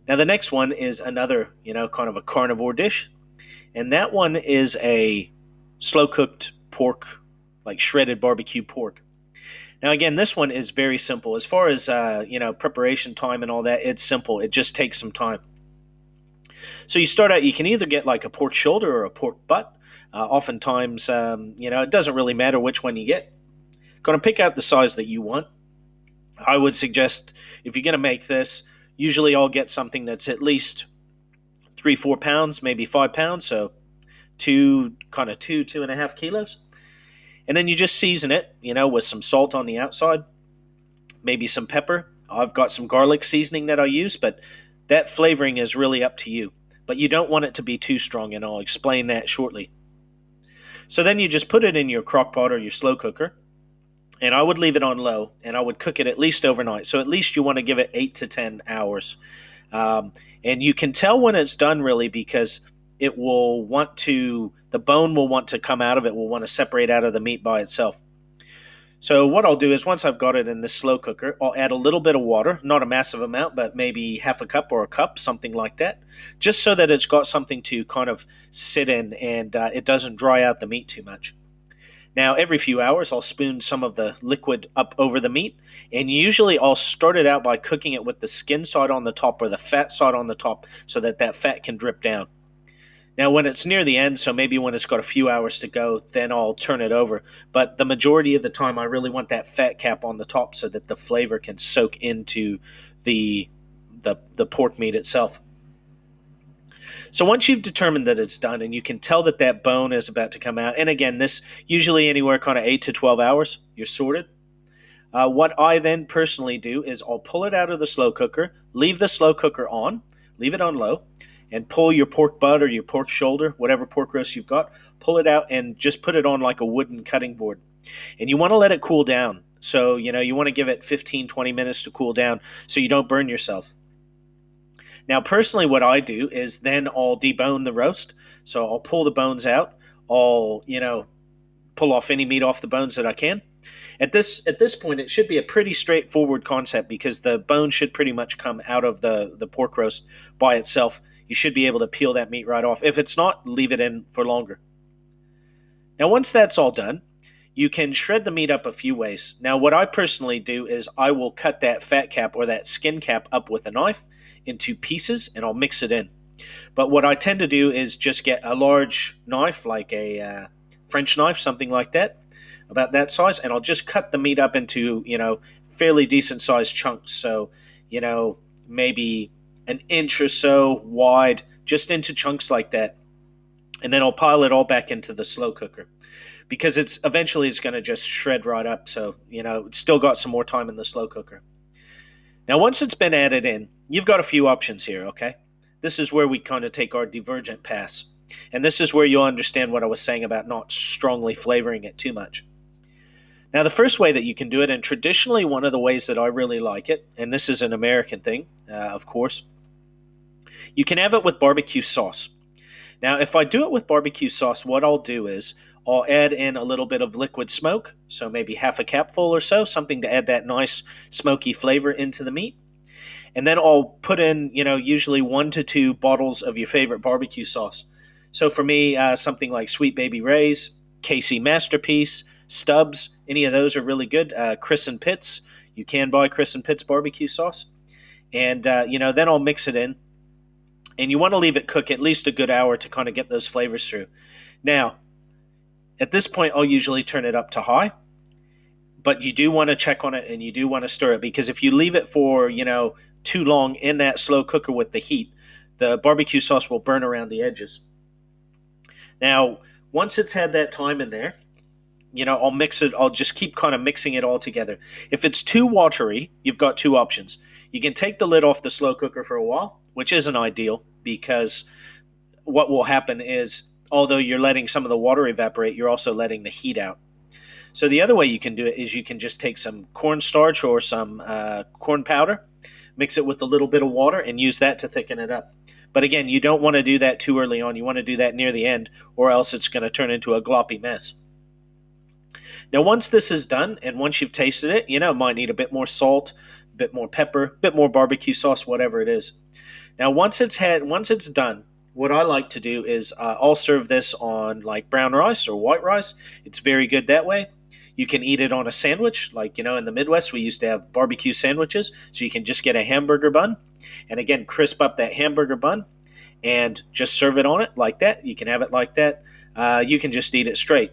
Now, the next one is another, you know, kind of a carnivore dish and that one is a slow cooked pork, like shredded barbecue pork. Now, again, this one is very simple. As far as uh, you know, preparation time and all that, it's simple. It just takes some time. So you start out. You can either get like a pork shoulder or a pork butt. Uh, oftentimes, um, you know, it doesn't really matter which one you get. Going to pick out the size that you want. I would suggest if you're going to make this, usually I'll get something that's at least three, four pounds, maybe five pounds. So two, kind of two, two and a half kilos. And then you just season it, you know, with some salt on the outside, maybe some pepper. I've got some garlic seasoning that I use, but that flavoring is really up to you. But you don't want it to be too strong, and I'll explain that shortly. So then you just put it in your crock pot or your slow cooker, and I would leave it on low, and I would cook it at least overnight. So at least you want to give it eight to 10 hours. Um, and you can tell when it's done really because it will want to, the bone will want to come out of it, will want to separate out of the meat by itself. So what I'll do is once I've got it in the slow cooker, I'll add a little bit of water, not a massive amount, but maybe half a cup or a cup, something like that, just so that it's got something to kind of sit in and uh, it doesn't dry out the meat too much. Now, every few hours, I'll spoon some of the liquid up over the meat, and usually I'll start it out by cooking it with the skin side on the top or the fat side on the top so that that fat can drip down. Now, when it's near the end, so maybe when it's got a few hours to go, then I'll turn it over. But the majority of the time, I really want that fat cap on the top so that the flavor can soak into the the, the pork meat itself. So once you've determined that it's done and you can tell that that bone is about to come out, and again, this usually anywhere kind of 8 to 12 hours, you're sorted. Uh, what I then personally do is I'll pull it out of the slow cooker, leave the slow cooker on, leave it on low, and pull your pork butt or your pork shoulder, whatever pork roast you've got, pull it out and just put it on like a wooden cutting board. And you want to let it cool down. So, you know, you want to give it 15, 20 minutes to cool down so you don't burn yourself. Now, personally, what I do is then I'll debone the roast. So I'll pull the bones out. I'll, you know, pull off any meat off the bones that I can. At this at this point, it should be a pretty straightforward concept because the bone should pretty much come out of the the pork roast by itself. You should be able to peel that meat right off. If it's not, leave it in for longer. Now, once that's all done, you can shred the meat up a few ways. Now, what I personally do is I will cut that fat cap or that skin cap up with a knife into pieces and I'll mix it in. But what I tend to do is just get a large knife, like a uh, French knife, something like that, about that size, and I'll just cut the meat up into, you know, fairly decent sized chunks. So, you know, maybe an inch or so wide, just into chunks like that. And then I'll pile it all back into the slow cooker because it's eventually it's going to just shred right up. So, you know, it's still got some more time in the slow cooker. Now, once it's been added in, you've got a few options here, okay? This is where we kind of take our divergent pass. And this is where you'll understand what I was saying about not strongly flavoring it too much. Now, the first way that you can do it, and traditionally one of the ways that I really like it, and this is an American thing, uh, of course, you can have it with barbecue sauce. Now, if I do it with barbecue sauce, what I'll do is I'll add in a little bit of liquid smoke, so maybe half a capful or so, something to add that nice smoky flavor into the meat. And then I'll put in, you know, usually one to two bottles of your favorite barbecue sauce. So for me, uh, something like Sweet Baby Ray's, KC Masterpiece, Stubbs, any of those are really good. Uh, Chris and Pitts, you can buy Chris and Pitts barbecue sauce. And, uh, you know, then I'll mix it in. And you want to leave it cook at least a good hour to kind of get those flavors through. Now, at this point, I'll usually turn it up to high, but you do want to check on it and you do want to stir it because if you leave it for, you know, too long in that slow cooker with the heat, the barbecue sauce will burn around the edges. Now, once it's had that time in there, you know, I'll mix it, I'll just keep kind of mixing it all together. If it's too watery, you've got two options. You can take the lid off the slow cooker for a while, which isn't ideal because what will happen is although you're letting some of the water evaporate, you're also letting the heat out. So the other way you can do it is you can just take some cornstarch or some uh, corn powder, mix it with a little bit of water, and use that to thicken it up. But again, you don't want to do that too early on. You want to do that near the end, or else it's going to turn into a gloppy mess. Now, once this is done, and once you've tasted it, you know, it might need a bit more salt, a bit more pepper, a bit more barbecue sauce, whatever it is. Now, once it's had, once it's done, what I like to do is uh, I'll serve this on like brown rice or white rice. It's very good that way. You can eat it on a sandwich, like you know, in the Midwest we used to have barbecue sandwiches, so you can just get a hamburger bun, and again crisp up that hamburger bun, and just serve it on it like that. You can have it like that. Uh, you can just eat it straight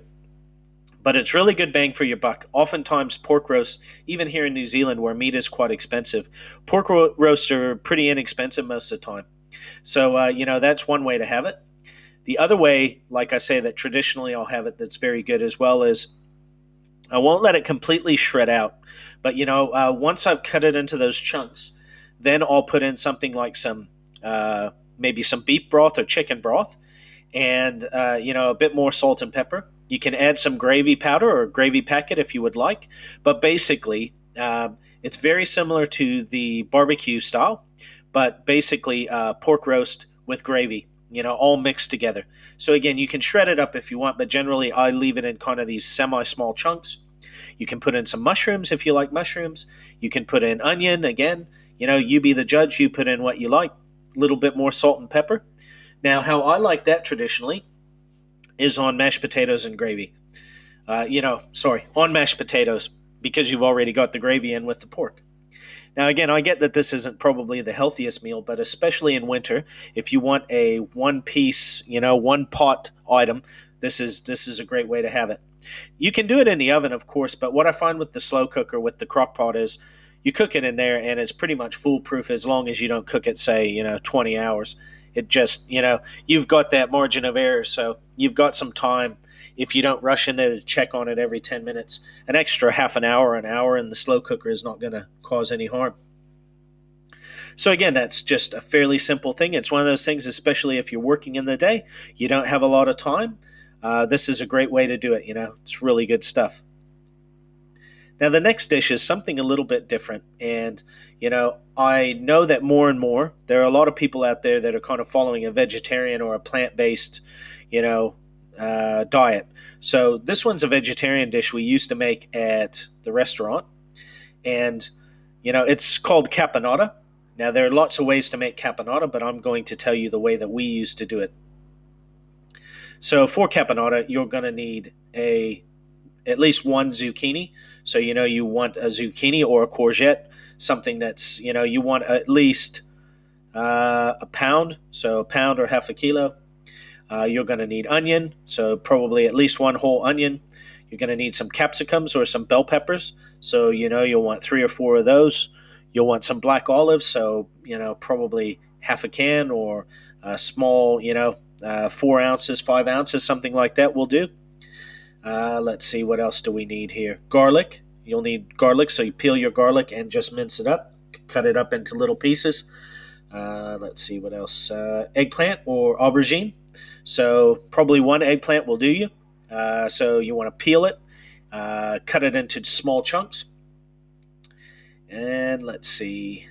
but it's really good bang for your buck. Oftentimes, pork roasts, even here in New Zealand where meat is quite expensive, pork roasts are pretty inexpensive most of the time. So, uh, you know, that's one way to have it. The other way, like I say, that traditionally I'll have it that's very good as well is I won't let it completely shred out. But, you know, uh, once I've cut it into those chunks, then I'll put in something like some, uh, maybe some beef broth or chicken broth and, uh, you know, a bit more salt and pepper. You can add some gravy powder or gravy packet if you would like. But basically, uh, it's very similar to the barbecue style, but basically uh, pork roast with gravy, you know, all mixed together. So again, you can shred it up if you want, but generally I leave it in kind of these semi-small chunks. You can put in some mushrooms if you like mushrooms. You can put in onion again. You know, you be the judge. You put in what you like. A little bit more salt and pepper. Now, how I like that traditionally is on mashed potatoes and gravy. Uh, you know, sorry, on mashed potatoes because you've already got the gravy in with the pork. Now, again, I get that this isn't probably the healthiest meal, but especially in winter, if you want a one piece, you know, one pot item, this is this is a great way to have it. You can do it in the oven, of course, but what I find with the slow cooker with the crock pot is you cook it in there and it's pretty much foolproof as long as you don't cook it, say, you know, 20 hours. It just, you know, you've got that margin of error, so you've got some time if you don't rush in there to check on it every 10 minutes. An extra half an hour, an hour in the slow cooker is not going to cause any harm. So, again, that's just a fairly simple thing. It's one of those things, especially if you're working in the day, you don't have a lot of time. Uh, this is a great way to do it. You know, it's really good stuff. Now, the next dish is something a little bit different. And, you know, I know that more and more there are a lot of people out there that are kind of following a vegetarian or a plant based, you know, uh, diet. So, this one's a vegetarian dish we used to make at the restaurant. And, you know, it's called caponata. Now, there are lots of ways to make caponata, but I'm going to tell you the way that we used to do it. So, for caponata, you're going to need a at least one zucchini. So, you know, you want a zucchini or a courgette, something that's, you know, you want at least uh, a pound, so a pound or half a kilo. Uh, you're going to need onion, so probably at least one whole onion. You're going to need some capsicums or some bell peppers, so you know you'll want three or four of those. You'll want some black olives, so you know probably half a can or a small, you know, uh, four ounces, five ounces, something like that will do. Uh, let's see, what else do we need here? Garlic. You'll need garlic, so you peel your garlic and just mince it up, cut it up into little pieces. Uh, let's see what else. Uh, eggplant or aubergine. So probably one eggplant will do you. Uh, so you want to peel it, uh, cut it into small chunks. And let's see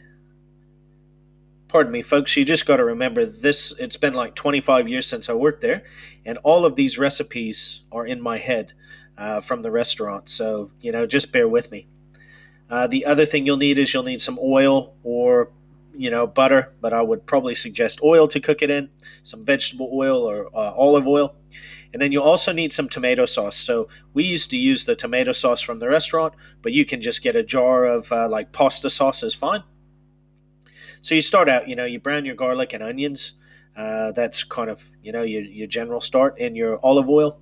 pardon me, folks, you just got to remember this. It's been like 25 years since I worked there, and all of these recipes are in my head uh, from the restaurant. So, you know, just bear with me. Uh, the other thing you'll need is you'll need some oil or, you know, butter, but I would probably suggest oil to cook it in, some vegetable oil or uh, olive oil. And then you'll also need some tomato sauce. So we used to use the tomato sauce from the restaurant, but you can just get a jar of uh, like pasta sauce is fine. So you start out, you know, you brown your garlic and onions. Uh, that's kind of, you know, your, your general start in your olive oil.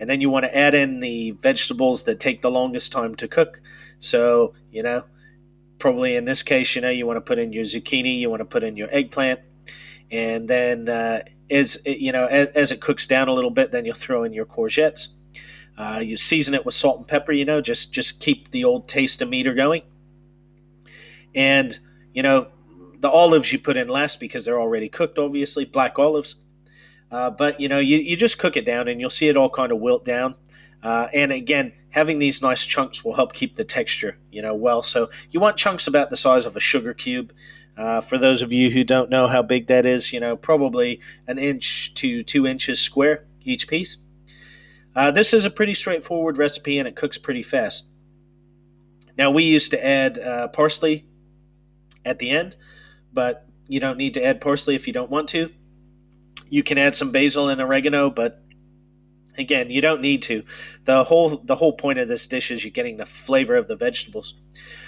And then you want to add in the vegetables that take the longest time to cook. So, you know, probably in this case, you know, you want to put in your zucchini, you want to put in your eggplant. And then uh, as, you know, as, as, it cooks down a little bit, then you'll throw in your courgettes. Uh, you season it with salt and pepper, you know, just, just keep the old taste of meter going. And, you know, the olives you put in last because they're already cooked, obviously, black olives. Uh, but you know, you, you just cook it down and you'll see it all kind of wilt down. Uh, and again, having these nice chunks will help keep the texture, you know, well. So you want chunks about the size of a sugar cube. Uh, for those of you who don't know how big that is, you know, probably an inch to two inches square each piece. Uh, this is a pretty straightforward recipe and it cooks pretty fast. Now, we used to add uh, parsley at the end but you don't need to add parsley if you don't want to. You can add some basil and oregano, but again, you don't need to. The whole the whole point of this dish is you're getting the flavor of the vegetables.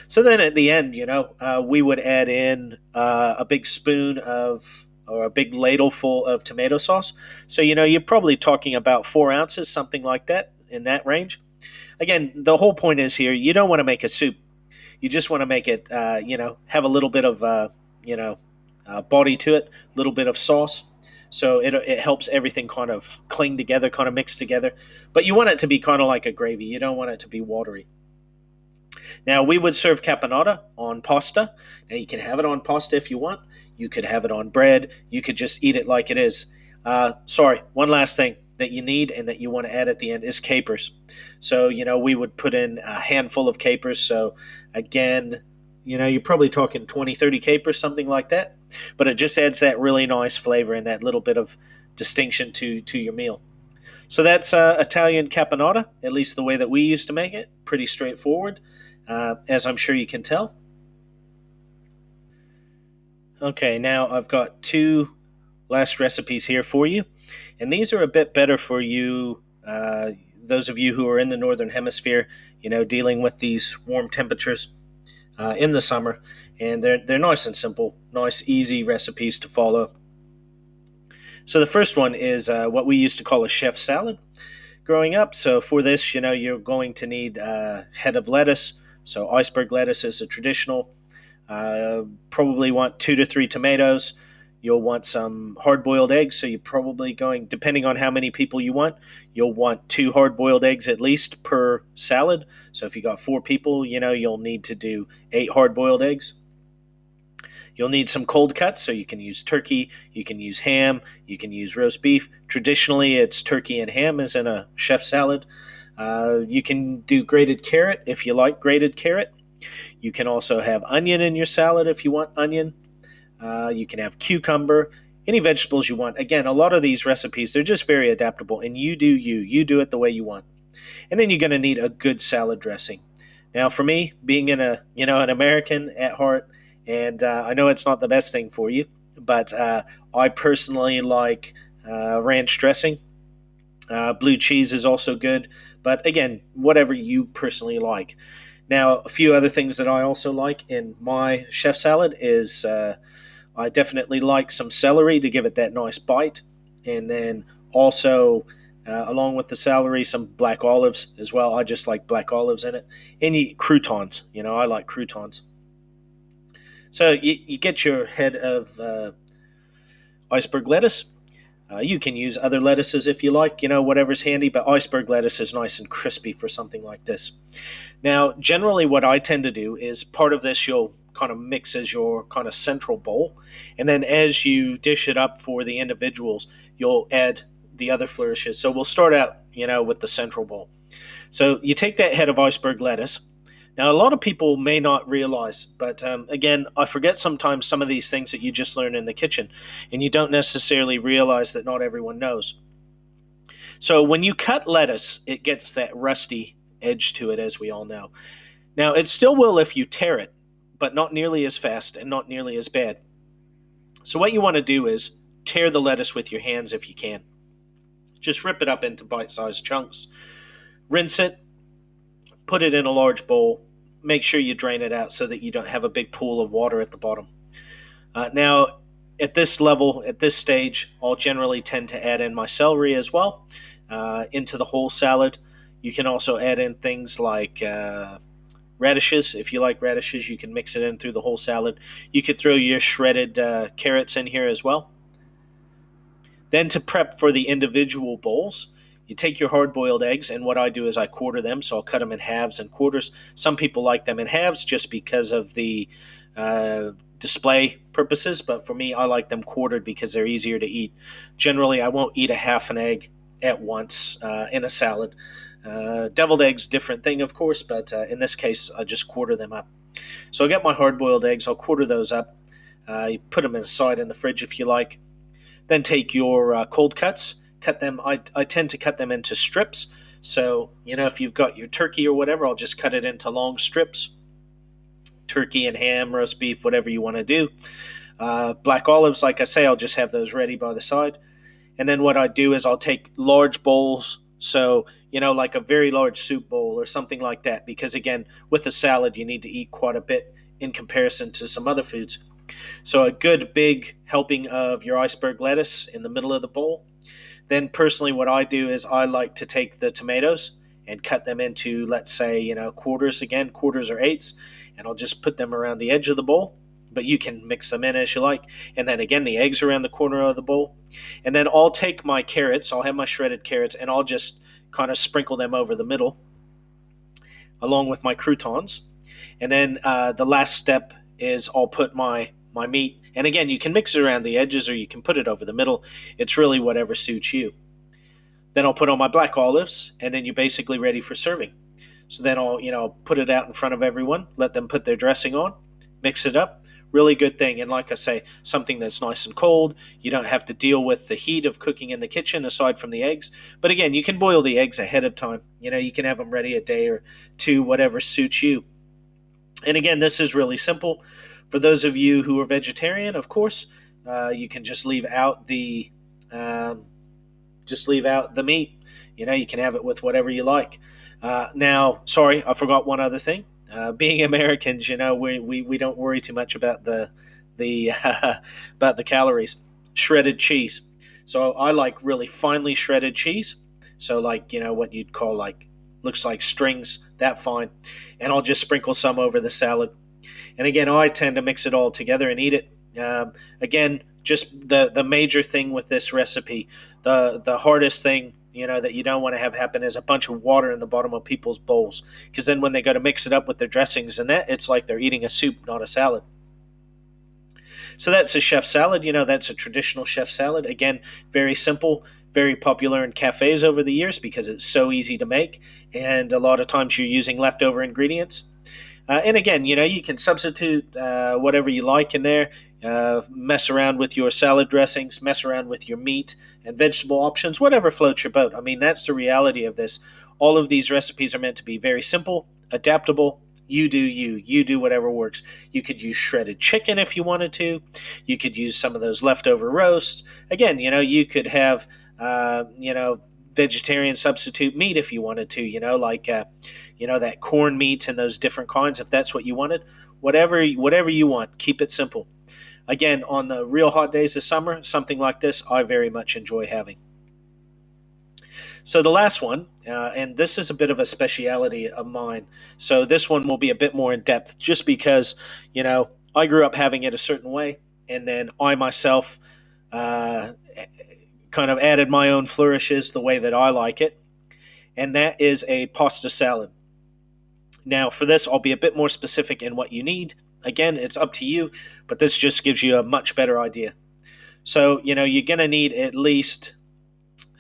So then at the end, you know, uh, we would add in uh, a big spoon of or a big ladle full of tomato sauce. So you know, you're probably talking about four ounces, something like that, in that range. Again, the whole point is here you don't want to make a soup. You just want to make it, uh, you know, have a little bit of uh, you know, uh, body to it, a little bit of sauce. So it, it helps everything kind of cling together, kind of mix together. But you want it to be kind of like a gravy. You don't want it to be watery. Now, we would serve caponata on pasta. Now, you can have it on pasta if you want. You could have it on bread. You could just eat it like it is. Uh, sorry, one last thing that you need and that you want to add at the end is capers. So, you know, we would put in a handful of capers. So, again, you know, you're probably talking 20, 30 capers, something like that. But it just adds that really nice flavor and that little bit of distinction to, to your meal. So that's uh, Italian caponata, at least the way that we used to make it. Pretty straightforward, uh, as I'm sure you can tell. Okay, now I've got two last recipes here for you. And these are a bit better for you, uh, those of you who are in the Northern Hemisphere, you know, dealing with these warm temperatures uh, in the summer, and they're they're nice and simple, nice easy recipes to follow. So the first one is uh, what we used to call a chef salad growing up. So for this, you know, you're going to need a uh, head of lettuce. So iceberg lettuce is a traditional. Uh, probably want two to three tomatoes, You'll want some hard boiled eggs. So you're probably going, depending on how many people you want, you'll want two hard boiled eggs at least per salad. So if you got four people, you know, you'll need to do eight hard boiled eggs. You'll need some cold cuts, so you can use turkey, you can use ham, you can use roast beef. Traditionally, it's turkey and ham as in a chef salad. Uh, you can do grated carrot if you like grated carrot. You can also have onion in your salad if you want onion. Uh, you can have cucumber, any vegetables you want. Again, a lot of these recipes, they're just very adaptable, and you do you. You do it the way you want. And then you're going to need a good salad dressing. Now, for me, being in a you know an American at heart, and uh, I know it's not the best thing for you, but uh, I personally like uh, ranch dressing. Uh, blue cheese is also good, but again, whatever you personally like. Now, a few other things that I also like in my chef salad is uh, I definitely like some celery to give it that nice bite, and then also uh, along with the celery, some black olives as well. I just like black olives in it. Any croutons, you know, I like croutons. So you, you get your head of uh, iceberg lettuce. Uh, you can use other lettuces if you like, you know, whatever's handy, but iceberg lettuce is nice and crispy for something like this. Now, generally, what I tend to do is part of this you'll kind of mix as your kind of central bowl, and then as you dish it up for the individuals, you'll add the other flourishes. So we'll start out, you know, with the central bowl. So you take that head of iceberg lettuce. Now, a lot of people may not realize, but um, again, I forget sometimes some of these things that you just learn in the kitchen, and you don't necessarily realize that not everyone knows. So when you cut lettuce, it gets that rusty edge to it, as we all know. Now, it still will if you tear it, but not nearly as fast and not nearly as bad. So, what you want to do is tear the lettuce with your hands if you can. Just rip it up into bite sized chunks. Rinse it, put it in a large bowl. Make sure you drain it out so that you don't have a big pool of water at the bottom. Uh, now, at this level, at this stage, I'll generally tend to add in my celery as well uh, into the whole salad. You can also add in things like uh, radishes. If you like radishes, you can mix it in through the whole salad. You could throw your shredded uh, carrots in here as well. Then to prep for the individual bowls, you take your hard boiled eggs, and what I do is I quarter them. So I'll cut them in halves and quarters. Some people like them in halves just because of the uh, display purposes, but for me, I like them quartered because they're easier to eat. Generally, I won't eat a half an egg at once uh, in a salad. Uh, deviled eggs, different thing, of course, but uh, in this case, I just quarter them up. So I get my hard boiled eggs, I'll quarter those up. Uh, you put them inside in the fridge if you like. Then take your uh, cold cuts, cut them. I, I tend to cut them into strips. So, you know, if you've got your turkey or whatever, I'll just cut it into long strips. Turkey and ham, roast beef, whatever you want to do. Uh, black olives, like I say, I'll just have those ready by the side. And then what I do is I'll take large bowls. So, you know, like a very large soup bowl or something like that. Because again, with a salad, you need to eat quite a bit in comparison to some other foods. So a good big helping of your iceberg lettuce in the middle of the bowl. Then personally what I do is I like to take the tomatoes and cut them into let's say, you know, quarters again, quarters or eighths, and I'll just put them around the edge of the bowl. But you can mix them in as you like. And then again, the eggs around the corner of the bowl. And then I'll take my carrots, I'll have my shredded carrots, and I'll just kind of sprinkle them over the middle along with my croutons. And then uh, the last step is I'll put my my meat. And again, you can mix it around the edges or you can put it over the middle. It's really whatever suits you. Then I'll put on my black olives and then you're basically ready for serving. So then I'll, you know, put it out in front of everyone, let them put their dressing on, mix it up. Really good thing. And like I say, something that's nice and cold. You don't have to deal with the heat of cooking in the kitchen aside from the eggs. But again, you can boil the eggs ahead of time. You know, you can have them ready a day or two, whatever suits you. And again, this is really simple. For those of you who are vegetarian, of course, uh, you can just leave out the um, just leave out the meat. You know, you can have it with whatever you like. Uh, now, sorry, I forgot one other thing. Uh, being Americans, you know, we, we, we don't worry too much about the the about the calories. Shredded cheese. So I like really finely shredded cheese. So like you know what you'd call like looks like strings that fine, and I'll just sprinkle some over the salad. And again, I tend to mix it all together and eat it. Um, again, just the the major thing with this recipe, the the hardest thing you know that you don't want to have happen is a bunch of water in the bottom of people's bowls because then when they go to mix it up with their dressings and that it's like they're eating a soup not a salad so that's a chef salad you know that's a traditional chef salad again very simple very popular in cafes over the years because it's so easy to make, and a lot of times you're using leftover ingredients. Uh, and again, you know, you can substitute uh, whatever you like in there. Uh, mess around with your salad dressings, mess around with your meat and vegetable options, whatever floats your boat. I mean, that's the reality of this. All of these recipes are meant to be very simple, adaptable. You do you. You do whatever works. You could use shredded chicken if you wanted to. You could use some of those leftover roasts. Again, you know, you could have, uh, you know, vegetarian substitute meat if you wanted to, you know, like, uh, you know, that Quorn meat and those different kinds, if that's what you wanted. Whatever, whatever you want, keep it simple. Again, on the real hot days of summer, something like this I very much enjoy having. So the last one, uh, and this is a bit of a speciality of mine. So this one will be a bit more in depth, just because you know I grew up having it a certain way, and then I myself uh, kind of added my own flourishes the way that I like it, and that is a pasta salad. Now, for this, I'll be a bit more specific in what you need. Again, it's up to you, but this just gives you a much better idea. So, you know, you're going to need at least,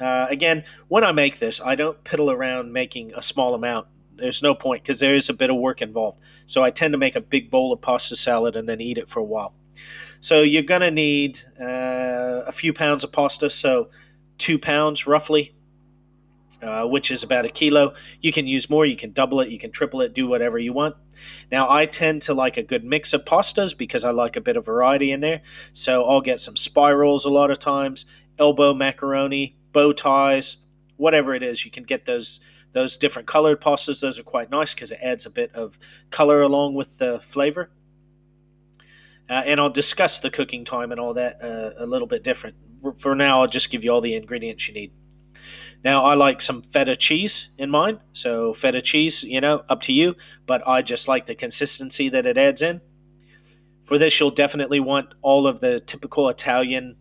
uh, again, when I make this, I don't piddle around making a small amount. There's no point because there is a bit of work involved. So I tend to make a big bowl of pasta salad and then eat it for a while. So you're going to need uh, a few pounds of pasta, so two pounds roughly uh, which is about a kilo. You can use more, you can double it, you can triple it, do whatever you want. Now, I tend to like a good mix of pastas because I like a bit of variety in there. So I'll get some spirals a lot of times, elbow macaroni, bow ties, whatever it is. You can get those those different colored pastas. Those are quite nice because it adds a bit of color along with the flavor. Uh, and I'll discuss the cooking time and all that uh, a little bit different. For now, I'll just give you all the ingredients you need. Now, I like some feta cheese in mine. So, feta cheese, you know, up to you. But I just like the consistency that it adds in. For this, you'll definitely want all of the typical Italian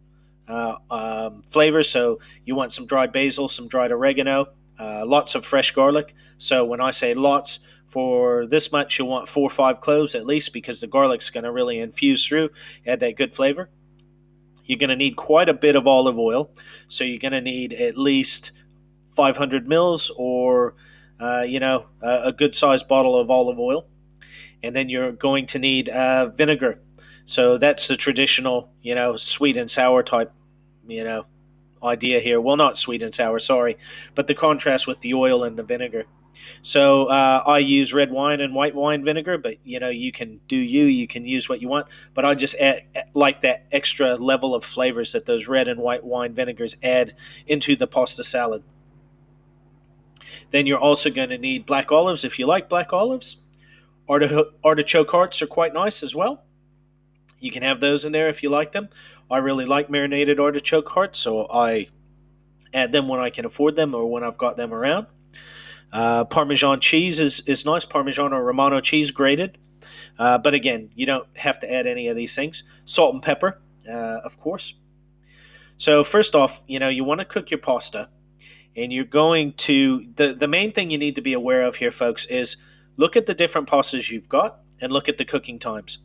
uh, um, flavors. So, you want some dried basil, some dried oregano, uh, lots of fresh garlic. So, when I say lots, for this much, you'll want four or five cloves at least because the garlic's going to really infuse through, add that good flavor. You're going to need quite a bit of olive oil. So, you're going to need at least 500 mils or uh, you know a, a good sized bottle of olive oil and then you're going to need uh, vinegar so that's the traditional you know sweet and sour type you know idea here well not sweet and sour sorry but the contrast with the oil and the vinegar so uh, I use red wine and white wine vinegar, but you know you can do you. You can use what you want, but I just add, like that extra level of flavors that those red and white wine vinegars add into the pasta salad. Then you're also going to need black olives if you like black olives. artichoke hearts are quite nice as well. You can have those in there if you like them. I really like marinated artichoke hearts, so I add them when I can afford them or when I've got them around. Uh, Parmesan cheese is, is nice, Parmesan or Romano cheese grated. Uh, but again, you don't have to add any of these things. Salt and pepper, uh, of course. So, first off, you know, you want to cook your pasta and you're going to the the main thing you need to be aware of here folks is look at the different pastas you've got and look at the cooking times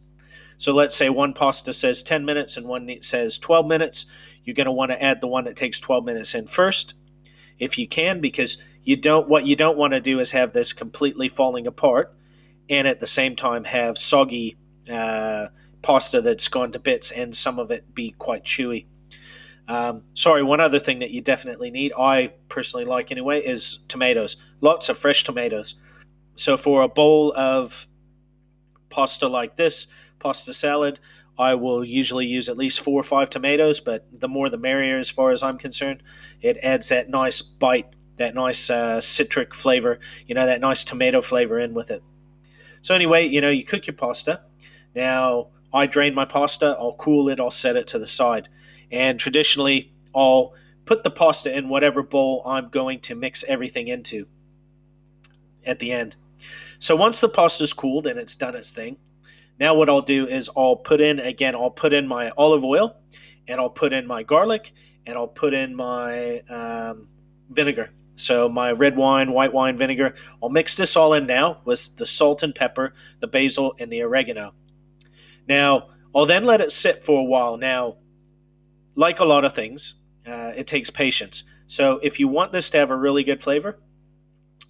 so let's say one pasta says 10 minutes and one says 12 minutes you're going to want to add the one that takes 12 minutes in first if you can because you don't what you don't want to do is have this completely falling apart and at the same time have soggy uh, pasta that's gone to bits and some of it be quite chewy um, sorry, one other thing that you definitely need, I personally like anyway, is tomatoes. Lots of fresh tomatoes. So for a bowl of pasta like this, pasta salad, I will usually use at least four or five tomatoes, but the more the merrier as far as I'm concerned. It adds that nice bite, that nice uh, citric flavor, you know, that nice tomato flavor in with it. So anyway, you know, you cook your pasta. Now, I drain my pasta, I'll cool it, I'll set it to the side. And traditionally, I'll put the pasta in whatever bowl I'm going to mix everything into at the end. So once the pasta is cooled and it's done its thing, now what I'll do is I'll put in again, I'll put in my olive oil and I'll put in my garlic and I'll put in my um, vinegar. So my red wine, white wine vinegar. I'll mix this all in now with the salt and pepper, the basil, and the oregano. Now I'll then let it sit for a while. Now like a lot of things, uh, it takes patience. So if you want this to have a really good flavor,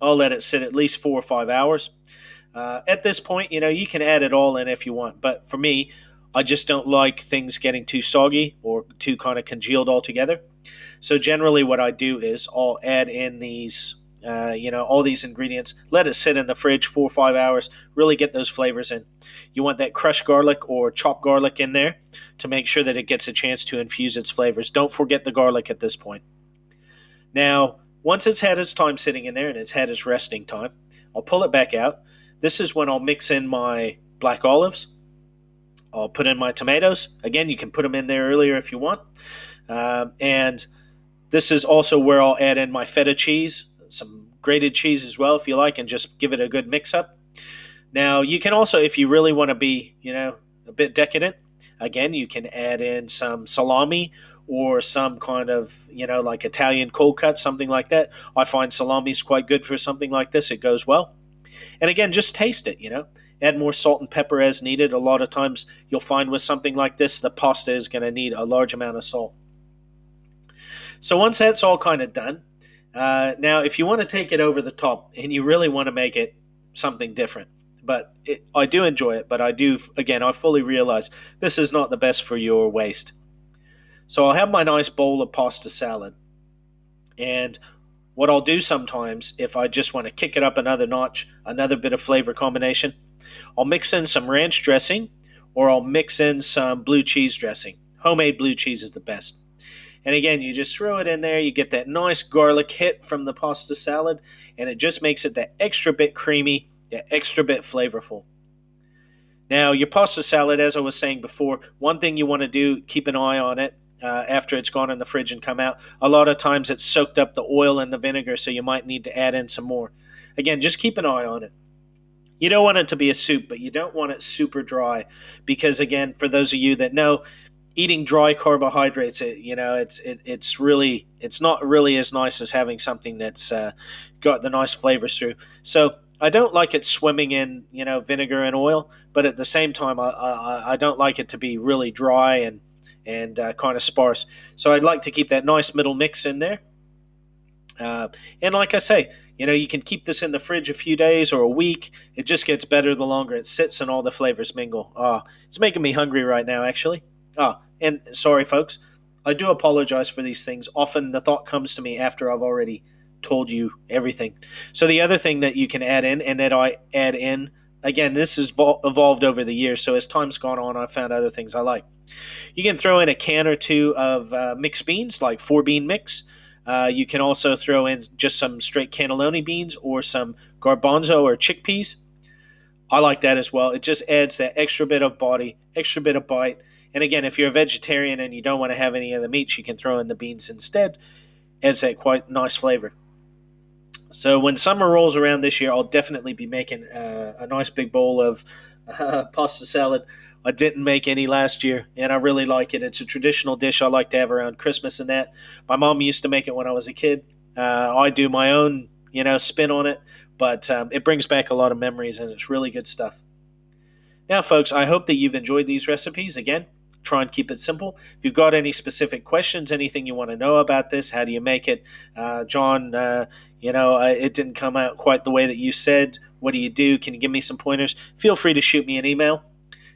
I'll let it sit at least four or five hours. Uh, at this point, you know, you can add it all in if you want. But for me, I just don't like things getting too soggy or too kind of congealed altogether. So generally, what I do is I'll add in these, uh, you know, all these ingredients, let it sit in the fridge four or five hours, really get those flavors in. You want that crushed garlic or chopped garlic in there to make sure that it gets a chance to infuse its flavors. Don't forget the garlic at this point. Now, once it's had its time sitting in there and it's had its resting time, I'll pull it back out. This is when I'll mix in my black olives. I'll put in my tomatoes. Again, you can put them in there earlier if you want. Um, and this is also where I'll add in my feta cheese, some grated cheese as well, if you like, and just give it a good mix up. Now, you can also, if you really want to be, you know, a bit decadent, again, you can add in some salami or some kind of, you know, like Italian cold cut, something like that. I find salami is quite good for something like this. It goes well. And again, just taste it, you know. Add more salt and pepper as needed. A lot of times you'll find with something like this, the pasta is going to need a large amount of salt. So once that's all kind of done, uh, now if you want to take it over the top and you really want to make it something different, but it, I do enjoy it, but I do, again, I fully realize this is not the best for your waist. So I'll have my nice bowl of pasta salad. And what I'll do sometimes, if I just want to kick it up another notch, another bit of flavor combination, I'll mix in some ranch dressing or I'll mix in some blue cheese dressing. Homemade blue cheese is the best. And again, you just throw it in there, you get that nice garlic hit from the pasta salad, and it just makes it that extra bit creamy, that extra bit flavorful. Now, your pasta salad, as I was saying before, one thing you want to do, keep an eye on it uh, after it's gone in the fridge and come out. A lot of times it's soaked up the oil and the vinegar, so you might need to add in some more. Again, just keep an eye on it. You don't want it to be a soup, but you don't want it super dry because, again, for those of you that know, eating dry carbohydrates, it, you know, it's it, it's really it's not really as nice as having something that's uh, got the nice flavors through. So I don't like it swimming in you know vinegar and oil, but at the same time, I I, I don't like it to be really dry and and uh, kind of sparse. So I'd like to keep that nice middle mix in there. Uh, and like I say, you know, you can keep this in the fridge a few days or a week. It just gets better the longer it sits and all the flavors mingle. Ah, oh, it's making me hungry right now, actually. Ah, and sorry, folks, I do apologize for these things. Often the thought comes to me after I've already told you everything. So the other thing that you can add in, and that I add in, again, this has evolved over the years. So as time's gone on, I've found other things I like. You can throw in a can or two of uh, mixed beans, like four bean mix. Uh, you can also throw in just some straight cannellini beans or some garbanzo or chickpeas. I like that as well. It just adds that extra bit of body, extra bit of bite, and again, if you're a vegetarian and you don't want to have any of the meats, you can throw in the beans instead. Adds that quite nice flavor. So when summer rolls around this year, I'll definitely be making uh, a nice big bowl of uh, pasta salad. I didn't make any last year, and I really like it. It's a traditional dish I like to have around Christmas and that. My mom used to make it when I was a kid. Uh, I do my own, you know, spin on it, but um, it brings back a lot of memories, and it's really good stuff. Now, folks, I hope that you've enjoyed these recipes. Again, try and keep it simple. If you've got any specific questions, anything you want to know about this, how do you make it? Uh, John, uh, you know, uh, it didn't come out quite the way that you said. What do you do? Can you give me some pointers? Feel free to shoot me an email.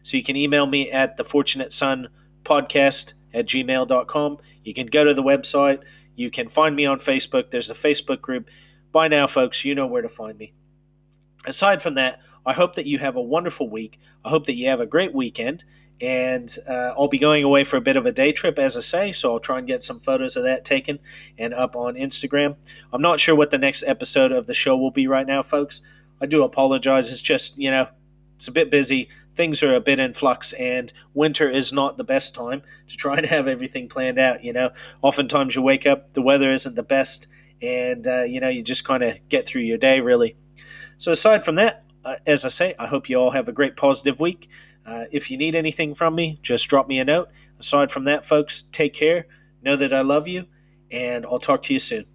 So you can email me at the Son podcast at gmail.com. You can go to the website. You can find me on Facebook. There's a Facebook group. By now, folks, you know where to find me. Aside from that, I hope that you have a wonderful week. I hope that you have a great weekend and uh, I'll be going away for a bit of a day trip, as I say, so I'll try and get some photos of that taken and up on Instagram. I'm not sure what the next episode of the show will be right now, folks. I do apologize. It's just, you know, it's a bit busy. Things are a bit in flux, and winter is not the best time to try and have everything planned out. You know, oftentimes you wake up, the weather isn't the best, and, uh, you know, you just kind of get through your day, really. So, aside from that, uh, as I say, I hope you all have a great positive week. Uh, if you need anything from me, just drop me a note. Aside from that, folks, take care. Know that I love you, and I'll talk to you soon.